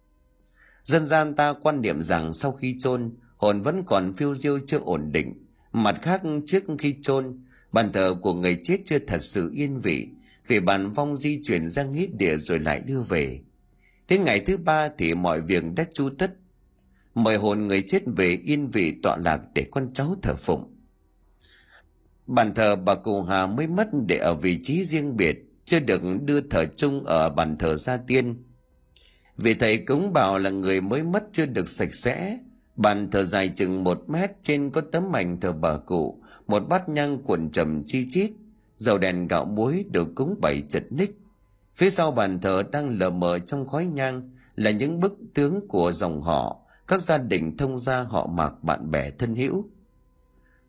Dân gian ta quan niệm rằng sau khi chôn hồn vẫn còn phiêu diêu chưa ổn định. Mặt khác trước khi chôn bàn thờ của người chết chưa thật sự yên vị, vì bàn vong di chuyển ra nghĩa địa rồi lại đưa về. Đến ngày thứ ba thì mọi việc đã chu tất. Mời hồn người chết về yên vị tọa lạc để con cháu thờ phụng. Bàn thờ bà cụ Hà mới mất để ở vị trí riêng biệt, chưa được đưa thờ chung ở bàn thờ gia tiên vì thầy cúng bảo là người mới mất chưa được sạch sẽ bàn thờ dài chừng một mét trên có tấm ảnh thờ bà cụ một bát nhang cuộn trầm chi chít dầu đèn gạo muối được cúng bày chật ních phía sau bàn thờ đang lờ mờ trong khói nhang là những bức tướng của dòng họ. Các gia đình thông gia họ mạc bạn bè thân hữu.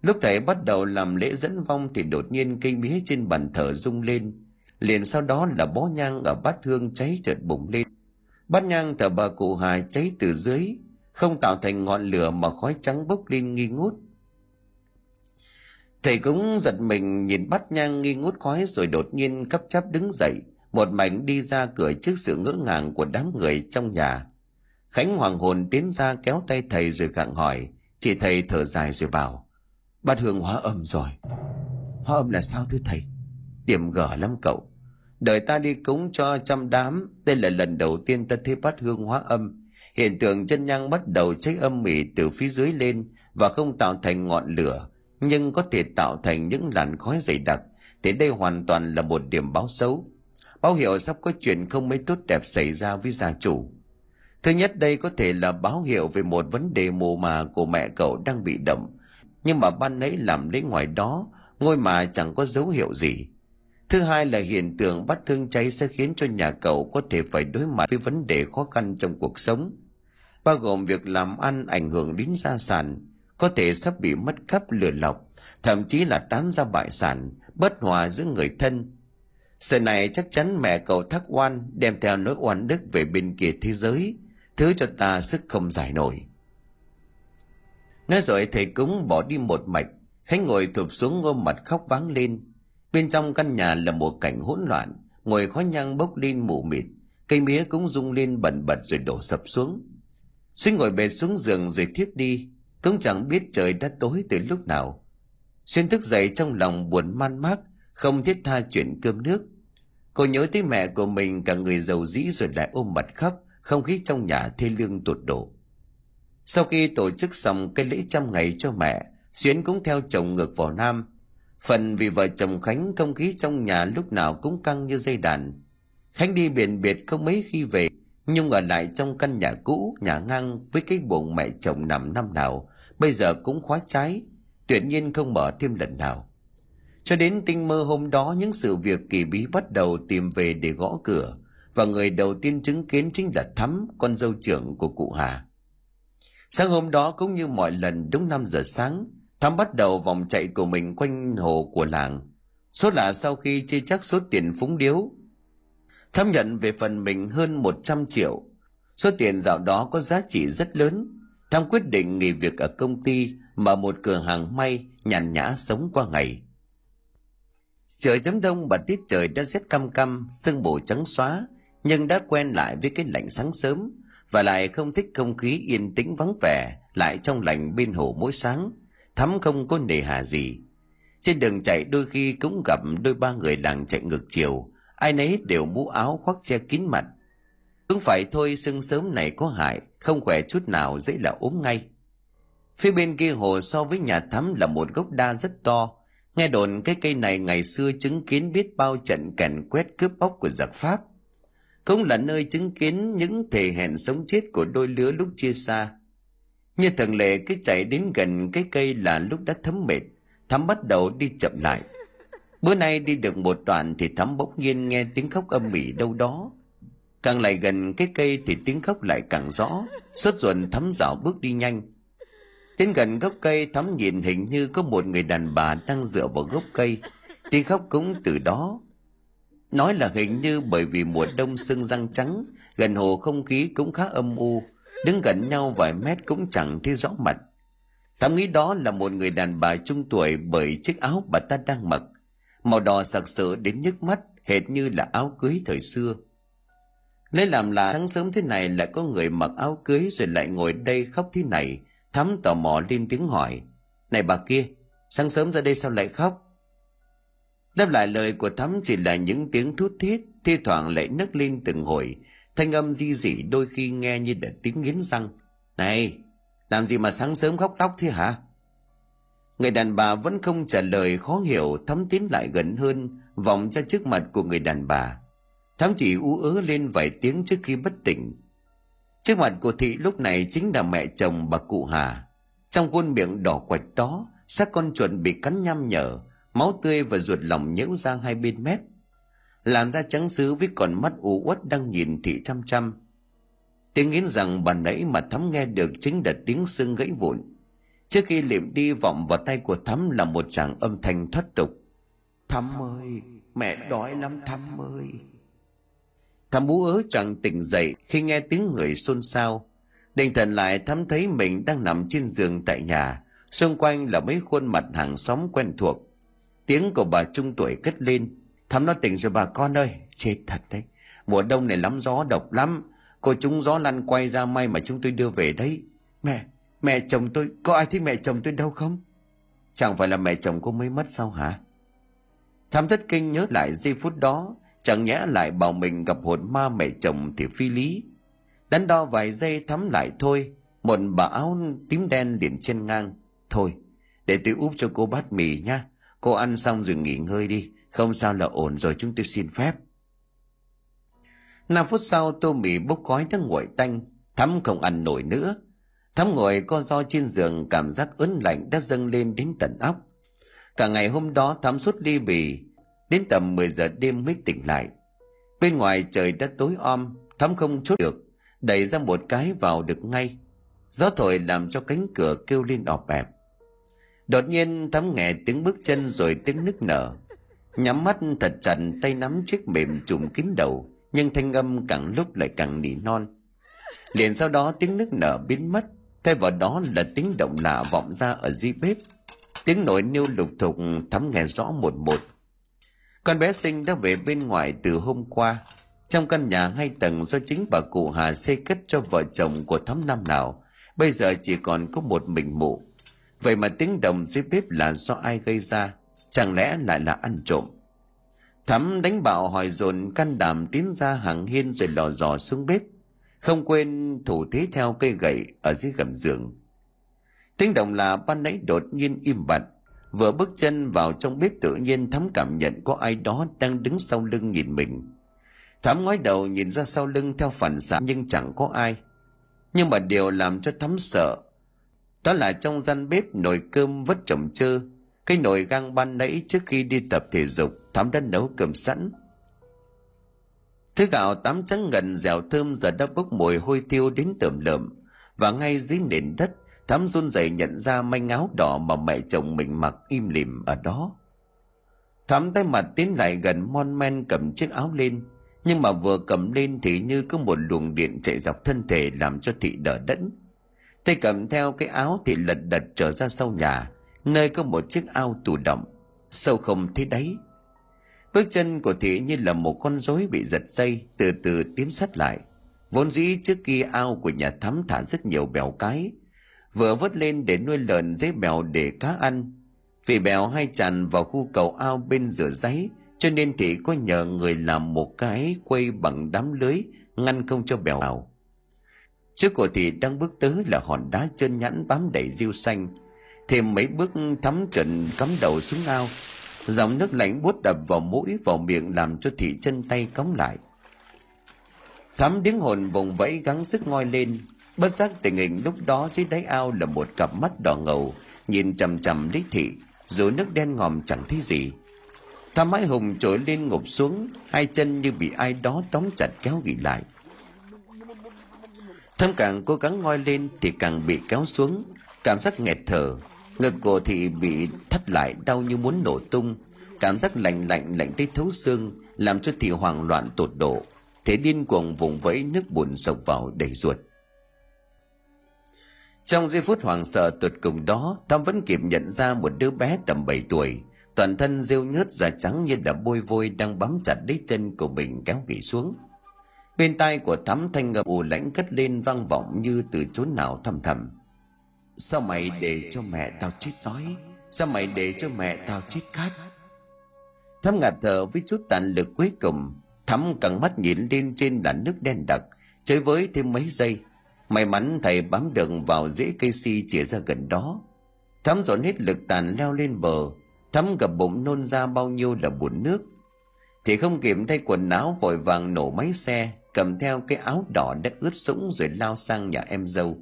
Lúc thầy bắt đầu làm lễ dẫn vong thì đột nhiên cây mía trên bàn thờ rung lên. Liền sau đó là bó nhang ở bát hương cháy chợt bùng lên. Bát nhang thờ bà cụ hà cháy từ dưới, không tạo thành ngọn lửa mà khói trắng bốc lên nghi ngút. Thầy cũng giật mình nhìn bát nhang nghi ngút khói rồi đột nhiên cấp chắp đứng dậy một mảnh đi ra cửa trước sự ngỡ ngàng của đám người trong nhà. Khánh hoàng hồn tiến ra kéo tay thầy rồi gặng hỏi. Chỉ thầy thở dài rồi bảo, bát hương hóa âm rồi. Hóa âm là sao thưa thầy? Điểm gở lắm cậu. Đợi ta đi cúng cho trăm đám đây là lần đầu tiên ta thấy bát hương hóa âm. Hiện tượng chân nhang bắt đầu cháy âm mỉ từ phía dưới lên và không tạo thành ngọn lửa, nhưng có thể tạo thành những làn khói dày đặc. Thì đây hoàn toàn là một điểm báo xấu báo hiệu sắp có chuyện không mấy tốt đẹp xảy ra với gia chủ. Thứ nhất, đây có thể là báo hiệu về một vấn đề mù mà của mẹ cậu đang bị động nhưng mà ban nãy làm lễ ngoài đó, ngôi mà chẳng có dấu hiệu gì. Thứ hai là hiện tượng bắt thương cháy sẽ khiến cho nhà cậu có thể phải đối mặt với vấn đề khó khăn trong cuộc sống. Bao gồm việc làm ăn ảnh hưởng đến gia sản, có thể sắp bị mất cắp lừa lọc, thậm chí là tán ra bại sản, bất hòa giữa người thân sự này chắc chắn mẹ cậu thắc oan đem theo nỗi oan đức về bên kia thế giới, thứ cho ta sức không giải nổi. Nói rồi thầy cúng bỏ đi một mạch, khánh ngồi thụp xuống ôm mặt khóc váng lên. Bên trong căn nhà là một cảnh hỗn loạn, ngồi khói nhang bốc lên mù mịt, cây mía cũng rung lên bẩn bật rồi đổ sập xuống. Xuyên ngồi bệt xuống giường rồi thiếp đi, cũng chẳng biết trời đã tối từ lúc nào. Xuyên thức dậy trong lòng buồn man mác không thiết tha chuyện cơm nước. Cô nhớ tới mẹ của mình, cả người giàu dĩ rồi lại ôm mặt khóc, không khí trong nhà thê lương tột độ. Sau khi tổ chức xong cái lễ trăm ngày cho mẹ, xuyến cũng theo chồng ngược vào nam. Phần vì vợ chồng khánh không khí trong nhà lúc nào cũng căng như dây đàn. Khánh đi biển biệt không mấy khi về nhung ở lại trong căn nhà cũ, nhà ngang với cái bụng mẹ chồng nằm năm nào, bây giờ cũng khóa trái, tuyệt nhiên không mở thêm lần nào cho đến tinh mơ hôm đó, những sự việc kỳ bí bắt đầu tìm về để gõ cửa, và người đầu tiên chứng kiến chính là thắm, con dâu trưởng của cụ hà. Sáng hôm đó, cũng như mọi lần đúng 5 giờ sáng, thắm bắt đầu vòng chạy của mình quanh hồ của làng. Số là sau khi chia chắc số tiền phúng điếu, thắm nhận về phần mình hơn 100 triệu. Số tiền dạo đó có giá trị rất lớn. Thắm quyết định nghỉ việc ở công ty, mở một cửa hàng may, nhàn nhã sống qua ngày trời chấm đông và tiết trời đã rét căm căm, sương mù trắng xóa, nhưng đã quen lại với cái lạnh sáng sớm, và lại không thích không khí yên tĩnh vắng vẻ, lại trong lành bên hồ mỗi sáng, thắm không có nề hà gì. Trên đường chạy đôi khi cũng gặp đôi ba người làng chạy ngược chiều, ai nấy đều mũ áo khoác che kín mặt. Cũng phải thôi, sương sớm này có hại, không khỏe chút nào dễ là ốm ngay. Phía bên kia hồ so với nhà thắm là một gốc đa rất to nghe đồn cái cây này ngày xưa chứng kiến biết bao trận càn quét cướp bóc của giặc pháp. Cũng là nơi chứng kiến những thể hẹn sống chết của đôi lứa lúc chia xa. Như thường lệ, cứ chạy đến gần cái cây là lúc đã thấm mệt, thắm bắt đầu đi chậm lại. Bữa nay đi được một đoạn thì thắm bỗng nhiên nghe tiếng khóc âm mỉ đâu đó. Càng lại gần cái cây thì tiếng khóc lại càng rõ. Suốt ruột thắm dạo bước đi nhanh đến gần gốc cây, thắm nhìn hình như có một người đàn bà đang dựa vào gốc cây. Tiếng khóc cũng từ đó. Nói là hình như bởi vì mùa đông sưng răng trắng, gần hồ không khí cũng khá âm u. Đứng gần nhau vài mét cũng chẳng thấy rõ mặt. Thắm nghĩ đó là một người đàn bà trung tuổi bởi chiếc áo bà ta đang mặc. Màu đỏ sặc sỡ đến nhức mắt, hệt như là áo cưới thời xưa. Lấy làm là sáng sớm thế này lại có người mặc áo cưới rồi lại ngồi đây khóc thế này thắm tò mò lên tiếng hỏi, này bà kia, sáng sớm ra đây sao lại khóc? Đáp lại lời của thắm chỉ là những tiếng thút thít, thi thoảng lại nấc lên từng hồi. Thanh âm di dị đôi khi nghe như là tiếng nghiến răng. Này, làm gì mà sáng sớm khóc lóc thế hả? Người đàn bà vẫn không trả lời, khó hiểu thắm tiến lại gần hơn vòng ra trước mặt của người đàn bà. Thắm chỉ ú ớ lên vài tiếng trước khi bất tỉnh trước mặt của thị lúc này chính là mẹ chồng bà cụ hà. Trong khuôn miệng đỏ quạch đó xác con chuột bị cắn nham nhở, máu tươi và ruột lòng nhễu ra hai bên mép. Làn da trắng xứ với con mắt u uất đang nhìn thị chăm chăm. Tiếng nghiến rằng bà nãy mà thắm nghe được chính là tiếng xương gãy vụn. Trước khi liệm đi vọng vào tay của thắm là một tràng âm thanh thoát tục. Thắm ơi, mẹ đói lắm, thắm ơi thắm bú ớ chẳng tỉnh dậy khi nghe tiếng người xôn xao. Định thần lại thắm thấy mình đang nằm trên giường tại nhà. Xung quanh là mấy khuôn mặt hàng xóm quen thuộc. Tiếng của bà trung tuổi cất lên. Thắm nó tỉnh rồi bà con ơi, chết thật đấy. Mùa đông này lắm gió độc lắm. Cô chúng gió lăn quay ra may mà chúng tôi đưa về đấy. Mẹ mẹ chồng tôi, có ai thấy mẹ chồng tôi đâu không? Chẳng phải là mẹ chồng cô mới mất sao hả? Thắm thất kinh nhớ lại giây phút đó chẳng nhẽ lại bảo mình gặp hồn ma mẹ chồng thì phi lý. Đắn đo vài giây thắm lại thôi, một bà áo tím đen liền trên ngang. Thôi, để tôi úp cho cô bát mì nha. Cô ăn xong rồi nghỉ ngơi đi, không sao là ổn rồi, chúng tôi xin phép. Năm phút sau, tô mì bốc khói ทั้ ng nguội tanh thắm không ăn nổi nữa. Thắm ngồi co do trên giường cảm giác ớn lạnh đã dâng lên đến tận óc. Cả ngày hôm đó thắm suốt ly bì đến tầm 10 giờ đêm mới tỉnh lại. Bên ngoài trời đã tối om thắm không chốt được, đẩy ra một cái vào được ngay. Gió thổi làm cho cánh cửa kêu lên ọp ẹp. Đột nhiên thắm nghe tiếng bước chân rồi tiếng nức nở. Nhắm mắt thật chặt, tay nắm chiếc mềm trùm kín đầu, nhưng thanh âm càng lúc lại càng nỉ non. Liền sau đó tiếng nức nở biến mất, thay vào đó là tiếng động lạ vọng ra ở dưới bếp. Tiếng nổi niêu lục thục thắm nghe rõ một một con bé sinh đã về bên ngoài từ hôm qua. Trong căn nhà hai tầng do chính bà cụ hà xây cất cho vợ chồng của thắm năm nào, bây giờ chỉ còn có một mình mụ. Vậy mà tiếng động dưới bếp là do ai gây ra? Chẳng lẽ lại là ăn trộm? Thắm đánh bạo hỏi dồn can đảm tiến ra hàng hiên rồi lò dò xuống bếp. Không quên thủ thế theo cây gậy ở dưới gầm giường. Tiếng động là ban nãy đột nhiên im bặt vừa bước chân vào trong bếp tự nhiên thắm cảm nhận có ai đó đang đứng sau lưng nhìn mình. Thắm ngoái đầu nhìn ra sau lưng theo phản xạ nhưng chẳng có ai. Nhưng mà điều làm cho thắm sợ, đó là trong gian bếp nồi cơm vất chồng chơ. Cái nồi gang ban nãy trước khi đi tập thể dục, thắm đã nấu cơm sẵn. Thứ gạo tám trắng ngần dẻo thơm giờ đã bốc mùi hôi tiêu đến tởm lợm, và ngay dưới nền đất thắm run rẩy nhận ra manh áo đỏ mà mẹ chồng mình mặc im lìm ở đó. Thắm tay mặt tiến lại gần mon men cầm chiếc áo lên, nhưng mà vừa cầm lên thì như có một luồng điện chạy dọc thân thể làm cho thị đỡ đẫn. Tay cầm theo cái áo thì lật đật trở ra sau nhà, nơi có một chiếc ao tù động. Sâu không thấy đáy. Bước chân của thị như là một con rối bị giật dây, từ từ tiến sát lại. Vốn dĩ trước kia ao của nhà thắm thả rất nhiều bèo cái vừa vớt lên để nuôi lợn dế bèo để cá ăn. Vì bèo hay tràn vào khu cầu ao bên rửa giấy, cho nên thị có nhờ người làm một cái quay bằng đám lưới ngăn không cho bèo vào. Trước của thị đang bước tới là hòn đá chân nhẵn bám đầy rêu xanh. Thêm mấy bước thắm trận cắm đầu xuống ao, dòng nước lạnh buốt đập vào mũi, vào miệng làm cho thị chân tay cống lại. Thắm tiếng hồn vùng vẫy gắng sức ngoi lên bất giác tình hình lúc đó dưới đáy ao là một cặp mắt đỏ ngầu, nhìn chằm chằm lý thị, dù nước đen ngòm chẳng thấy gì. Tham mái hùng trỗi lên ngục xuống, hai chân như bị ai đó tóm chặt kéo gỉ lại. Thâm càng cố gắng ngoi lên thì càng bị kéo xuống, cảm giác nghẹt thở, ngực cổ thì bị thắt lại, đau như muốn nổ tung. Cảm giác lạnh lạnh lạnh tới thấu xương, làm cho thị hoảng loạn tột độ. Thế điên cuồng vùng vẫy nước bùn sộc vào đầy ruột trong giây phút hoảng sợ tuyệt cùng đó thắm vẫn kịp nhận ra một đứa bé tầm 7 tuổi. Toàn thân rêu nhớt da trắng như là bôi vôi đang bám chặt lấy chân của mình kéo gỉ xuống. Bên tai của thắm thanh ngập ù lãnh cất lên vang vọng như từ chốn nào thầm thầm. Sao mày để cho mẹ tao chết đói sao mày để cho mẹ tao chết khát? Thắm ngạt thở với chút tàn lực cuối cùng. Thắm cẳng mắt nhìn lên trên là nước đen đặc. Chơi với thêm mấy giây may mắn thầy bám được vào rễ cây si chĩa ra gần đó. Thắm dồn hết lực tàn leo lên bờ thắm gặp bụng nôn ra bao nhiêu là buồn nước. Thì không kịp thay quần áo, vội vàng nổ máy xe, cầm theo cái áo đỏ đã ướt sũng rồi lao sang nhà em dâu.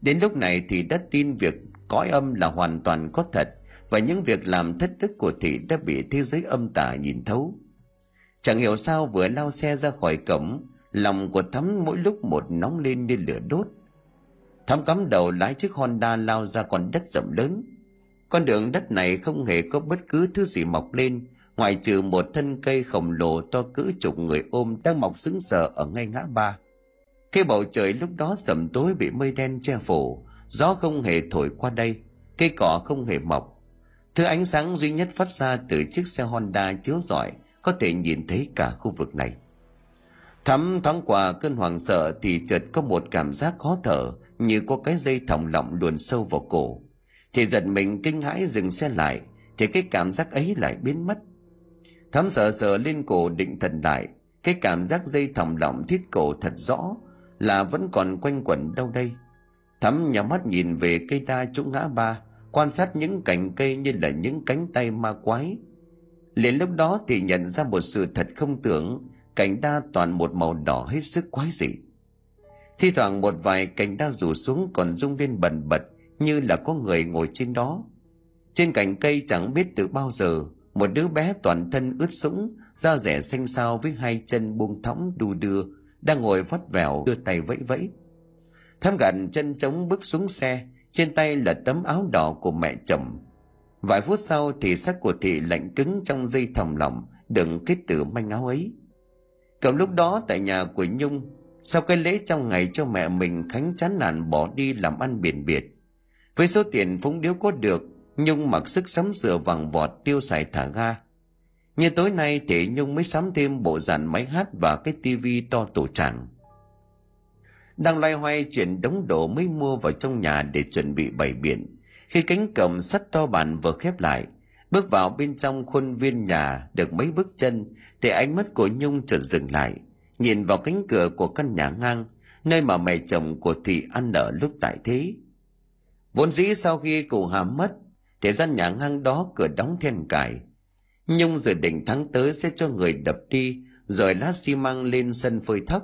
Đến lúc này thì đã tin việc cõi âm là hoàn toàn có thật và những việc làm thất đức của thị đã bị thế giới âm tà nhìn thấu. Chẳng hiểu sao vừa lao xe ra khỏi cổng lòng của thắm mỗi lúc một nóng lên như lửa đốt. Thắm cắm đầu lái chiếc honda lao ra con đất rộng lớn. Con đường đất này không hề có bất cứ thứ gì mọc lên, ngoại trừ một thân cây khổng lồ to cỡ chục người ôm đang mọc sững sờ ở ngay ngã ba. Cái bầu trời lúc đó sầm tối bị mây đen che phủ, gió không hề thổi qua đây, cây cỏ không hề mọc. Thứ ánh sáng duy nhất phát ra từ chiếc xe honda chiếu rọi có thể nhìn thấy cả khu vực này thắm thoáng qua cơn hoảng sợ thì chợt có một cảm giác khó thở, như có cái dây thòng lọng luồn sâu vào cổ. Thì giật mình kinh hãi dừng xe lại, thì cái cảm giác ấy lại biến mất. Thắm sợ sợ lên cổ định thần lại, cái cảm giác dây thòng lọng thiết cổ thật rõ, là vẫn còn quanh quẩn đâu đây. Thắm nhắm mắt nhìn về cây đa chỗ ngã ba, quan sát những cành cây như là những cánh tay ma quái. Liền lúc đó thì nhận ra một sự thật không tưởng cành đa toàn một màu đỏ hết sức quái dị. Thi thoảng một vài cành đa rủ xuống còn rung lên bần bật như là có người ngồi trên đó. Trên cành cây chẳng biết từ bao giờ, một đứa bé toàn thân ướt sũng, da rẻ xanh xao với hai chân buông thõng đu đưa, đang ngồi vắt vẻo đưa tay vẫy vẫy. Thám gặn chân trống bước xuống xe, trên tay là tấm áo đỏ của mẹ chồng. Vài phút sau thì xác của thị lạnh cứng trong dây thòng lọng, đựng kết tử manh áo ấy cầm lúc đó tại nhà của nhung sau cái lễ trong ngày cho mẹ mình khánh chán nản bỏ đi làm ăn biển biệt? Với số tiền phúng điếu có được, nhung mặc sức sắm sửa vàng vọt tiêu xài thả ga. Như tối nay thì nhung mới sắm thêm bộ dàn máy hát và cái tivi to tổ tràng. Đang loay hoay chuyển đống đồ mới mua vào trong nhà để chuẩn bị bày biện, khi cánh cổng sắt to bản vừa khép lại, bước vào bên trong khuôn viên nhà được mấy bước chân thì ánh mắt của nhung chợt dừng lại, nhìn vào cánh cửa của căn nhà ngang, nơi mà mẹ chồng của thị ăn ở lúc tại thế. Vốn dĩ sau khi cụ hà mất, thì gian nhà ngang đó cửa đóng then cài. Nhung dự định tháng tới sẽ cho người đập đi, rồi lát xi măng lên sân phơi thấp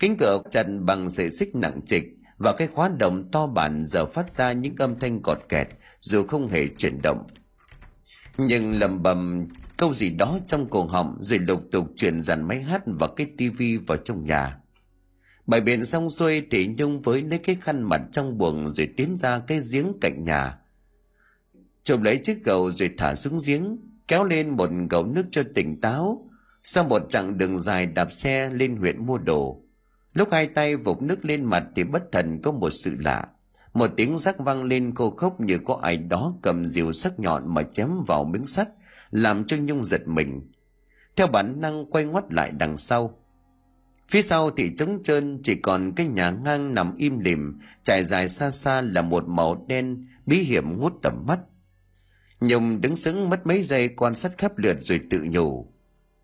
cánh cửa chặt bằng sợi xích nặng trịch và cái khóa động to bản giờ phát ra những âm thanh cọt kẹt dù không hề chuyển động. Nhưng lầm bầm câu gì đó trong cổ họng rồi lục tục chuyển dàn máy hát và cái tivi vào trong nhà. Bài biện xong xuôi thì nhung với lấy cái khăn mặt trong buồng rồi tiến ra cái giếng cạnh nhà. Chụp lấy chiếc cầu rồi thả xuống giếng, kéo lên một gầu nước cho tỉnh táo. Sau một chặng đường dài đạp xe lên huyện mua đồ. Lúc hai tay vụt nước lên mặt thì bất thần có một sự lạ. Một tiếng rắc vang lên cô khốc như có ai đó cầm diều sắc nhọn mà chém vào miếng sắt làm cho nhung giật mình. Theo bản năng quay ngoắt lại đằng sau. Phía sau thì trống trơn, chỉ còn cái nhà ngang nằm im lìm, trải dài xa xa là một màu đen bí hiểm ngút tầm mắt. Nhung đứng sững mất mấy giây quan sát khắp lượt rồi tự nhủ.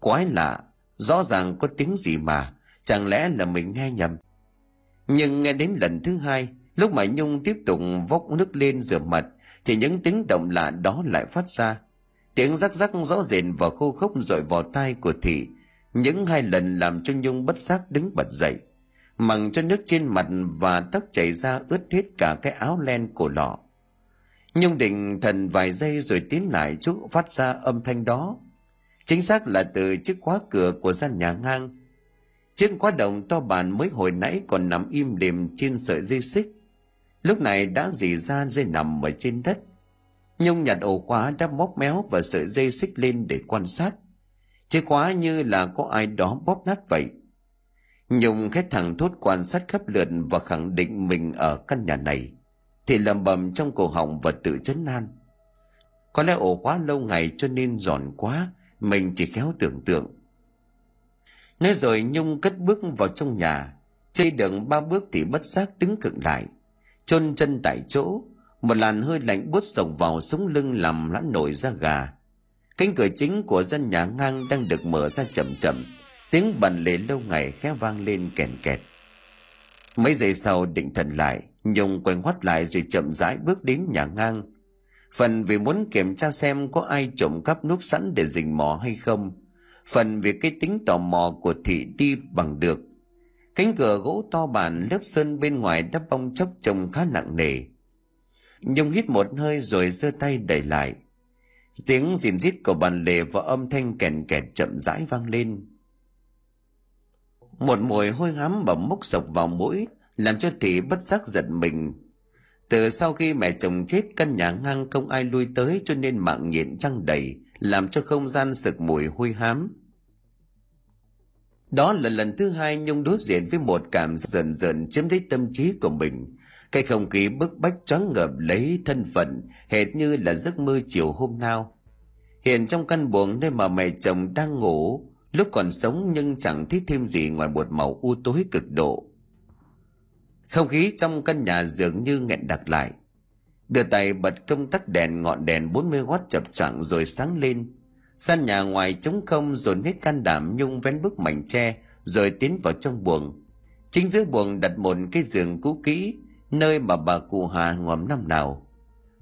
Quái lạ, rõ ràng có tiếng gì mà, chẳng lẽ là mình nghe nhầm? Nhưng nghe đến lần thứ hai, lúc mà nhung tiếp tục vốc nước lên rửa mặt, thì những tiếng động lạ đó lại phát ra tiếng rắc rắc rõ rệt và khô khốc dội vào tai của thị. Những hai lần làm cho nhung bất giác đứng bật dậy. Mằng cho nước trên mặt và tóc chảy ra ướt hết cả cái áo len của lọ. Nhung định thần vài giây rồi tiến lại chỗ phát ra âm thanh đó. Chính xác là từ chiếc khóa cửa của gian nhà ngang. Chiếc khóa đồng to bản mới hồi nãy còn nằm im đềm trên sợi dây xích. Lúc này đã dì ra dây nằm ở trên đất nhung nhặt ổ khóa đã móc méo và sợi dây xích lên để quan sát. Chìa khóa như là có ai đó bóp nát vậy. Nhung khét thẳng thốt quan sát khắp lượt và khẳng định mình ở căn nhà này. Thì lầm bầm trong cổ họng và tự chấn nan. có lẽ ổ khóa lâu ngày cho nên giòn quá, mình chỉ khéo tưởng tượng. Nói rồi nhung cất bước vào trong nhà. Trên được ba bước thì bất giác đứng cựng lại, chôn chân tại chỗ một làn hơi lạnh buốt sộc vào sống lưng làm lã nổi da gà. Cánh cửa chính của dân nhà ngang đang được mở ra chậm chậm. Tiếng bần lề lâu ngày khẽ vang lên kèn kẹt. Mấy giây sau định thần lại, nhung quay ngoắt lại rồi chậm rãi bước đến nhà ngang. Phần vì muốn kiểm tra xem có ai trộm cắp núp sẵn để rình mò hay không. Phần vì cái tính tò mò của thị đi bằng được. Cánh cửa gỗ to bản lớp sơn bên ngoài đắp bong chóc trông khá nặng nề nhung hít một hơi rồi giơ tay đẩy lại. Tiếng rìn rít của bàn lề và âm thanh kèn kẹt chậm rãi vang lên. Một mùi hôi hám bẩm mốc sộc vào mũi làm cho thị bất giác giật mình. Từ sau khi mẹ chồng chết, căn nhà ngang không ai lui tới cho nên mạng nhện trăng đầy, làm cho không gian sực mùi hôi hám. Đó là lần thứ hai nhung đối diện với một cảm dần dần chiếm lấy tâm trí của mình cái không khí bức bách choáng ngợp lấy thân phận, hệt như là giấc mơ chiều hôm nào. Hiện trong căn buồng nơi mà mẹ chồng đang ngủ, lúc còn sống nhưng chẳng thấy thêm gì ngoài một màu u tối cực độ. Không khí trong căn nhà dường như nghẹn đặc lại. Đưa tay bật công tắc đèn ngọn đèn 40W chập chạng rồi sáng lên. Sàn nhà ngoài trống không dồn hết can đảm nhung vén bức mảnh tre rồi tiến vào trong buồng. Chính giữa buồng đặt một cái giường cũ kỹ nơi mà bà cụ hà ngòm năm nào.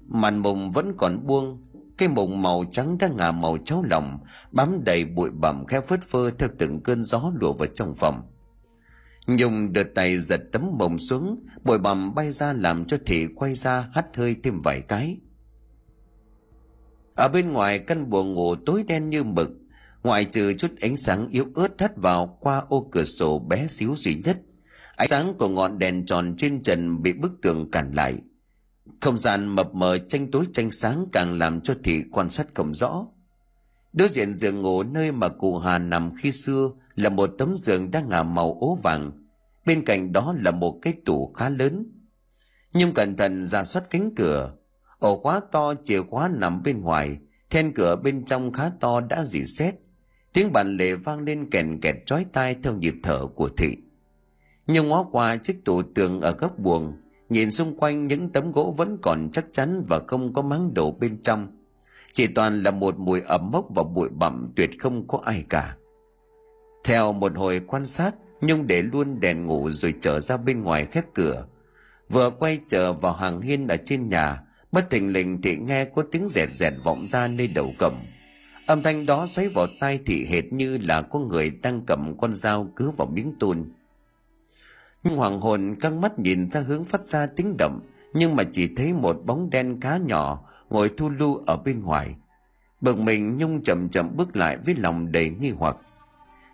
Màn mùng vẫn còn buông, cái mùng màu trắng đang ngả màu cháo lòng, bám đầy bụi bặm khẽ phất phơ theo từng cơn gió lùa vào trong phòng. Nhung đưa tay giật tấm mồng xuống, bụi bặm bay ra làm cho thị quay ra hắt hơi thêm vài cái. Ở bên ngoài căn buồng ngủ tối đen như mực, ngoại trừ chút ánh sáng yếu ớt thắt vào qua ô cửa sổ bé xíu duy nhất ánh sáng của ngọn đèn tròn trên trần bị bức tường cản lại. Không gian mập mờ tranh tối tranh sáng càng làm cho thị quan sát không rõ. Đối diện giường ngủ nơi mà cụ hà nằm khi xưa là một tấm giường đang ngả màu ố vàng. Bên cạnh đó là một cái tủ khá lớn. Nhưng cẩn thận ra soát cánh cửa. Ổ khóa to chìa khóa nằm bên ngoài. Then cửa bên trong khá to đã dì xét. Tiếng bàn lề vang lên kèn kẹt chói tai theo nhịp thở của thị nhưng ngó qua chiếc tủ tường ở góc buồng, nhìn xung quanh những tấm gỗ vẫn còn chắc chắn và không có máng đổ bên trong. Chỉ toàn là một mùi ẩm mốc và bụi bặm tuyệt không có ai cả. Theo một hồi quan sát, nhung để luôn đèn ngủ rồi trở ra bên ngoài khép cửa. Vừa quay trở vào hàng hiên ở trên nhà, bất thình lình thì nghe có tiếng rẹt rẹt vọng ra nơi đầu cầm âm thanh đó xoáy vào tai thị hệt như là có người đang cầm con dao cứ vào miếng tôn hoàng hồn căng mắt nhìn ra hướng phát ra tiếng động, nhưng mà chỉ thấy một bóng đen khá nhỏ ngồi thu lưu ở bên ngoài. Bực mình nhung chậm chậm bước lại với lòng đầy nghi hoặc.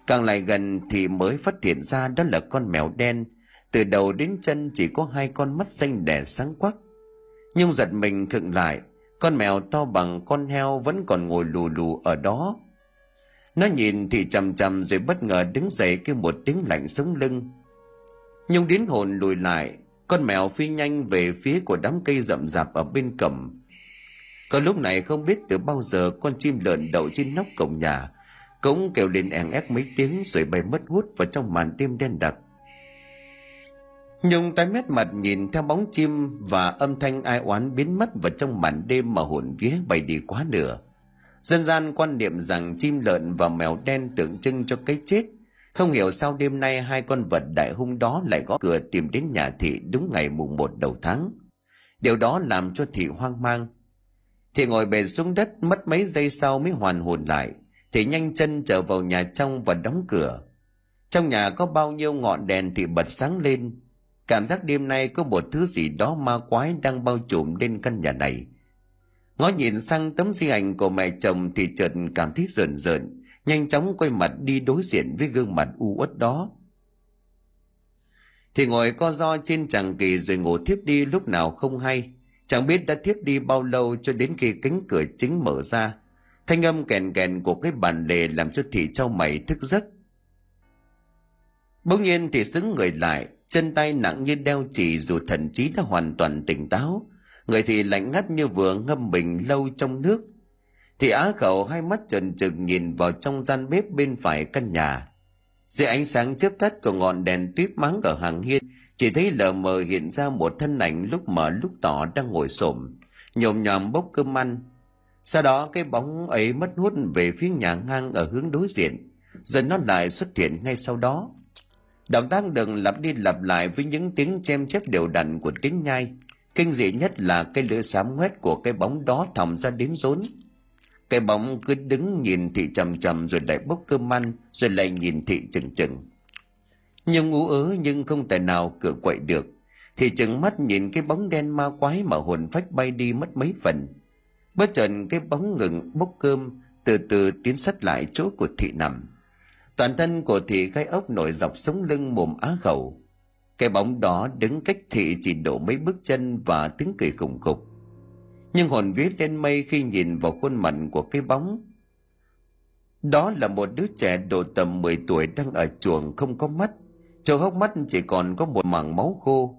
Càng lại gần thì mới phát hiện ra đó là con mèo đen. Từ đầu đến chân chỉ có hai con mắt xanh đẻ sáng quắc. Nhung giật mình khựng lại, con mèo to bằng con heo vẫn còn ngồi lù lù ở đó. Nó nhìn thì chầm chầm rồi bất ngờ đứng dậy kêu một tiếng lạnh sống lưng nhung đến hồn lùi lại, con mèo phi nhanh về phía của đám cây rậm rạp ở bên cầm. có lúc này không biết từ bao giờ con chim lợn đậu trên nóc cổng nhà, cũng kêu lên ẻn ép mấy tiếng rồi bay mất hút vào trong màn đêm đen đặc nhung tái mét mặt nhìn theo bóng chim và âm thanh ai oán biến mất vào trong màn đêm mà hồn vía bay đi quá nửa dân gian quan niệm rằng chim lợn và mèo đen tượng trưng cho cái chết không hiểu sao đêm nay hai con vật đại hung đó lại gõ cửa tìm đến nhà thị đúng ngày mùng một đầu tháng. Điều đó làm cho thị hoang mang. Thị ngồi bệt xuống đất, mất mấy giây sau mới hoàn hồn lại. Thị nhanh chân trở vào nhà trong và đóng cửa. Trong nhà có bao nhiêu ngọn đèn thì bật sáng lên. Cảm giác đêm nay có một thứ gì đó ma quái đang bao trùm lên căn nhà này. Ngó nhìn sang tấm di ảnh của mẹ chồng thì chợt cảm thấy rợn rợn nhanh chóng quay mặt đi đối diện với gương mặt u uất đó. Thì ngồi co do trên chàng kỳ rồi ngủ thiếp đi lúc nào không hay. Chẳng biết đã thiếp đi bao lâu cho đến khi cánh cửa chính mở ra. Thanh âm kèn kèn của cái bàn lề làm cho thị trao mày thức giấc. Bỗng nhiên thì xứng người lại, chân tay nặng như đeo chỉ dù thần trí đã hoàn toàn tỉnh táo. Người thì lạnh ngắt như vừa ngâm mình lâu trong nước thì á khẩu hai mắt trần trừng nhìn vào trong gian bếp bên phải căn nhà. Dưới ánh sáng chớp tắt của ngọn đèn tuyết mắng ở hàng hiên, chỉ thấy lờ mờ hiện ra một thân ảnh lúc mở lúc tỏ đang ngồi xổm, nhồm nhòm bốc cơm ăn. Sau đó cái bóng ấy mất hút về phía nhà ngang ở hướng đối diện, rồi nó lại xuất hiện ngay sau đó. Động tác đừng lặp đi lặp lại với những tiếng chem chép đều đặn của tiếng nhai. Kinh dị nhất là cái lưỡi xám ngoét của cái bóng đó thòng ra đến rốn cái bóng cứ đứng nhìn thị chầm chầm rồi lại bốc cơm ăn, rồi lại nhìn thị chừng chừng. Nhưng ngủ ớ nhưng không tài nào cửa quậy được. Thì chừng mắt nhìn cái bóng đen ma quái mà hồn phách bay đi mất mấy phần. Bất chợt cái bóng ngừng bốc cơm, từ từ tiến sát lại chỗ của thị nằm. Toàn thân của thị gai ốc nổi dọc sống lưng mồm á khẩu. Cái bóng đó đứng cách thị chỉ độ mấy bước chân và tiếng cười khủng khục nhưng hồn vía lên mây khi nhìn vào khuôn mặt của cái bóng. Đó là một đứa trẻ độ tầm 10 tuổi đang ở chuồng không có mắt. Chỗ hốc mắt chỉ còn có một mảng máu khô.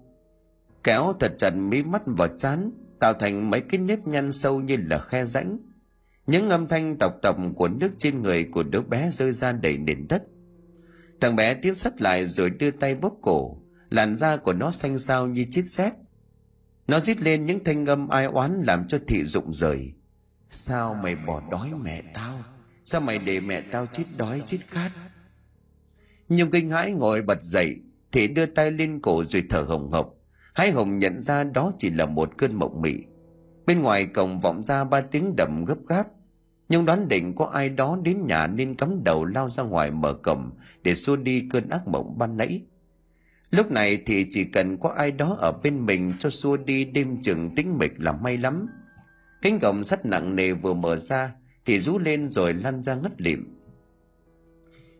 Kéo thật chặt mí mắt vào chán, tạo thành mấy cái nếp nhăn sâu như là khe rãnh. Những âm thanh tọc tọc của nước trên người của đứa bé rơi ra đầy nền đất. Thằng bé tiến sắt lại rồi đưa tay bóp cổ. Làn da của nó xanh xao như chít xét nó rít lên những thanh âm ai oán làm cho thị rụng rời. Sao mày bỏ đói mẹ tao? Sao mày để mẹ tao chết đói chết khát? Nhung kinh hãi ngồi bật dậy thị đưa tay lên cổ rồi thở hồng hộc. Hai hồng nhận ra đó chỉ là một cơn mộng mị. Bên ngoài cổng vọng ra ba tiếng đầm gấp gáp. Nhưng đoán định có ai đó đến nhà nên cắm đầu lao ra ngoài mở cổng để xua đi cơn ác mộng ban nãy lúc này thì chỉ cần có ai đó ở bên mình cho xua đi đêm chừng tĩnh mịch là may lắm cánh cổng sắt nặng nề vừa mở ra thì rú lên rồi lăn ra ngất lịm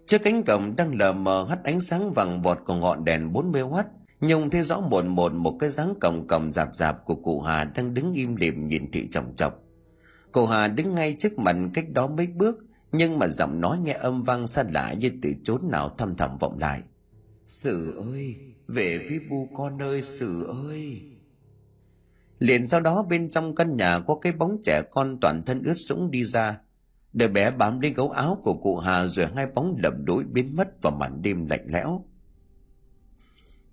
trước cánh cổng đang lờ mờ hắt ánh sáng vàng vọt của ngọn đèn 40 watt Nhung thấy rõ một một một cái dáng còng còng dạp dạp của cụ Hà đang đứng im lìm nhìn thị chồng chọc. Cụ Hà đứng ngay trước mặt cách đó mấy bước, nhưng mà giọng nói nghe âm vang xa lạ như từ chốn nào thăm thầm vọng lại. Sử ơi, về phía bu con ơi, Sử ơi. Liền sau đó bên trong căn nhà có cái bóng trẻ con toàn thân ướt sũng đi ra. Đứa bé bám lấy gấu áo của cụ Hà rồi hai bóng lầm đối biến mất vào màn đêm lạnh lẽo.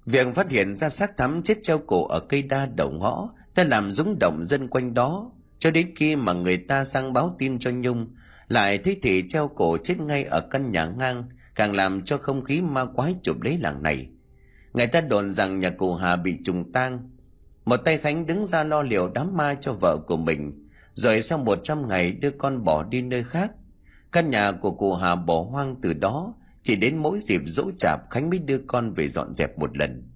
Việc phát hiện ra xác thắm chết treo cổ ở cây đa đầu ngõ đã làm rúng động dân quanh đó, cho đến khi mà người ta sang báo tin cho Nhung, lại thấy thị treo cổ chết ngay ở căn nhà ngang, càng làm cho không khí ma quái chụp lấy làng này. Người ta đồn rằng nhà cụ Hà bị trùng tang. Một tay Khánh đứng ra lo liệu đám ma cho vợ của mình, rồi sau một trăm ngày đưa con bỏ đi nơi khác. Căn nhà của cụ Hà bỏ hoang từ đó, chỉ đến mỗi dịp dỗ chạp Khánh mới đưa con về dọn dẹp một lần.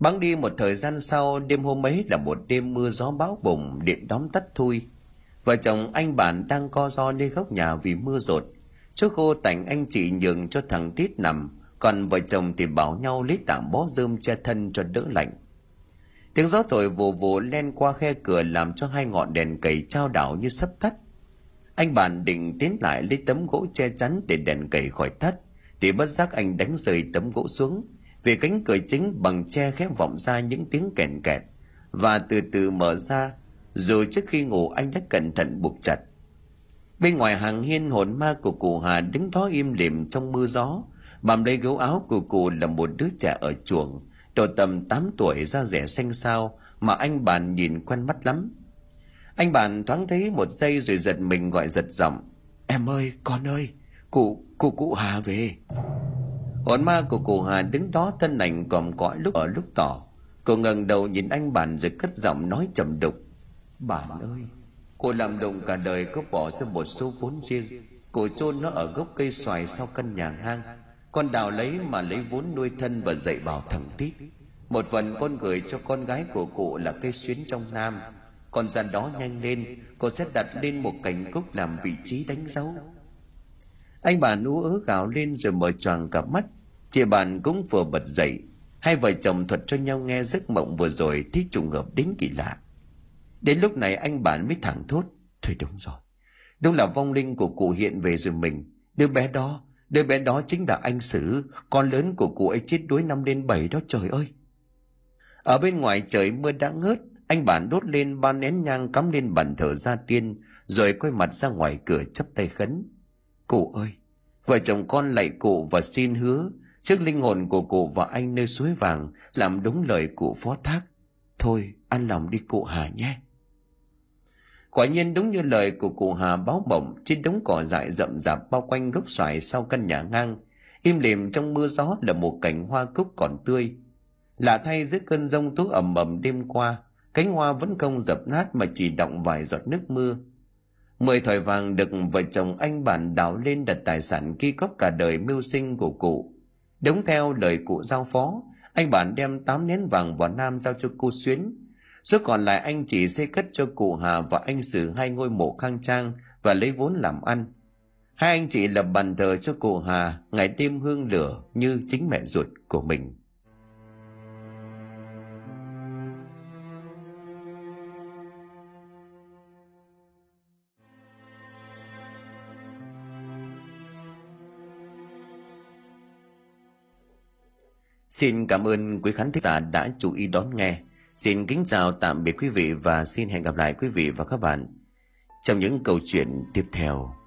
Bắn đi một thời gian sau, đêm hôm ấy là một đêm mưa gió bão bùng, điện đóm tắt thui. Vợ chồng anh bạn đang co ro nơi góc nhà vì mưa rột. Trước khô tảnh anh chị nhường cho thằng Tít nằm, còn vợ chồng thì bảo nhau lấy tạm bó rơm che thân cho đỡ lạnh. Tiếng gió thổi vù vù len qua khe cửa làm cho hai ngọn đèn cầy trao đảo như sắp tắt. Anh bạn định tiến lại lấy tấm gỗ che chắn để đèn cầy khỏi tắt thì bất giác anh đánh rơi tấm gỗ xuống vì cánh cửa chính bằng che khép vọng ra những tiếng kèn kẹt và từ từ mở ra rồi trước khi ngủ anh đã cẩn thận buộc chặt bên ngoài hàng hiên hồn ma của cụ hà đứng đó im lìm trong mưa gió. Bàm lấy gấu áo của cụ là một đứa trẻ ở chuồng. Độ tầm 8 tuổi, da rẻ xanh xao, mà anh bàn nhìn quen mắt lắm. Anh bàn thoáng thấy một giây rồi giật mình gọi giật giọng. Em ơi, con ơi, cụ cụ cụ hà về. Hồn ma của cụ hà đứng đó thân ảnh còm cõi lúc ở lúc tỏ. Cô ngẩng đầu nhìn anh bạn rồi cất giọng nói trầm đục. Bạn ơi cô làm đồng cả đời có bỏ ra một số vốn riêng cô chôn nó ở gốc cây xoài sau căn nhà hang, con đào lấy mà lấy vốn nuôi thân và dạy bảo thằng tít một phần con gửi cho con gái của cụ là cây xuyến trong nam. Con dàn đó nhanh lên cô sẽ đặt lên một cành cúc làm vị trí đánh dấu. Anh bà ú ớ gào lên rồi mở choàng cặp mắt. Chị bạn cũng vừa bật dậy. Hai vợ chồng thuật cho nhau nghe giấc mộng vừa rồi thì trùng hợp đến kỳ lạ đến lúc này anh bạn mới thẳng thốt thôi đúng rồi đúng là vong linh của cụ hiện về rồi mình đứa bé đó đứa bé đó chính là anh sử con lớn của cụ ấy chết đuối năm đến bảy đó trời ơi ở bên ngoài trời mưa đã ngớt anh bạn đốt lên ba nén nhang cắm lên bàn thờ gia tiên rồi quay mặt ra ngoài cửa chắp tay khấn Cụ ơi, vợ chồng con lạy cụ và xin hứa trước linh hồn của cụ và anh nơi suối vàng làm đúng lời cụ phó thác. Thôi, ăn lòng đi cụ Hà nhé. Quả nhiên đúng như lời của cụ Hà báo bổng trên đống cỏ dại rậm rạp bao quanh gốc xoài sau căn nhà ngang. Im lìm trong mưa gió là một cảnh hoa cúc còn tươi. Lạ thay giữa cơn rông tố ẩm ẩm đêm qua, cánh hoa vẫn không dập nát mà chỉ động vài giọt nước mưa Mười thỏi vàng được vợ chồng anh bản đào lên đặt tài sản ghi góp cả đời mưu sinh của cụ. Đúng theo lời cụ giao phó, anh bản đem tám nén vàng vào Nam giao cho cô Xuyến. Số còn lại anh chỉ xây cất cho cụ Hà và anh xử hai ngôi mộ khang trang và lấy vốn làm ăn. Hai anh chị lập bàn thờ cho cụ Hà, ngày đêm hương lửa như chính mẹ ruột của mình. Xin cảm ơn quý khán thính giả đã chú ý đón nghe. Xin kính chào tạm biệt quý vị và xin hẹn gặp lại quý vị và các bạn trong những câu chuyện tiếp theo.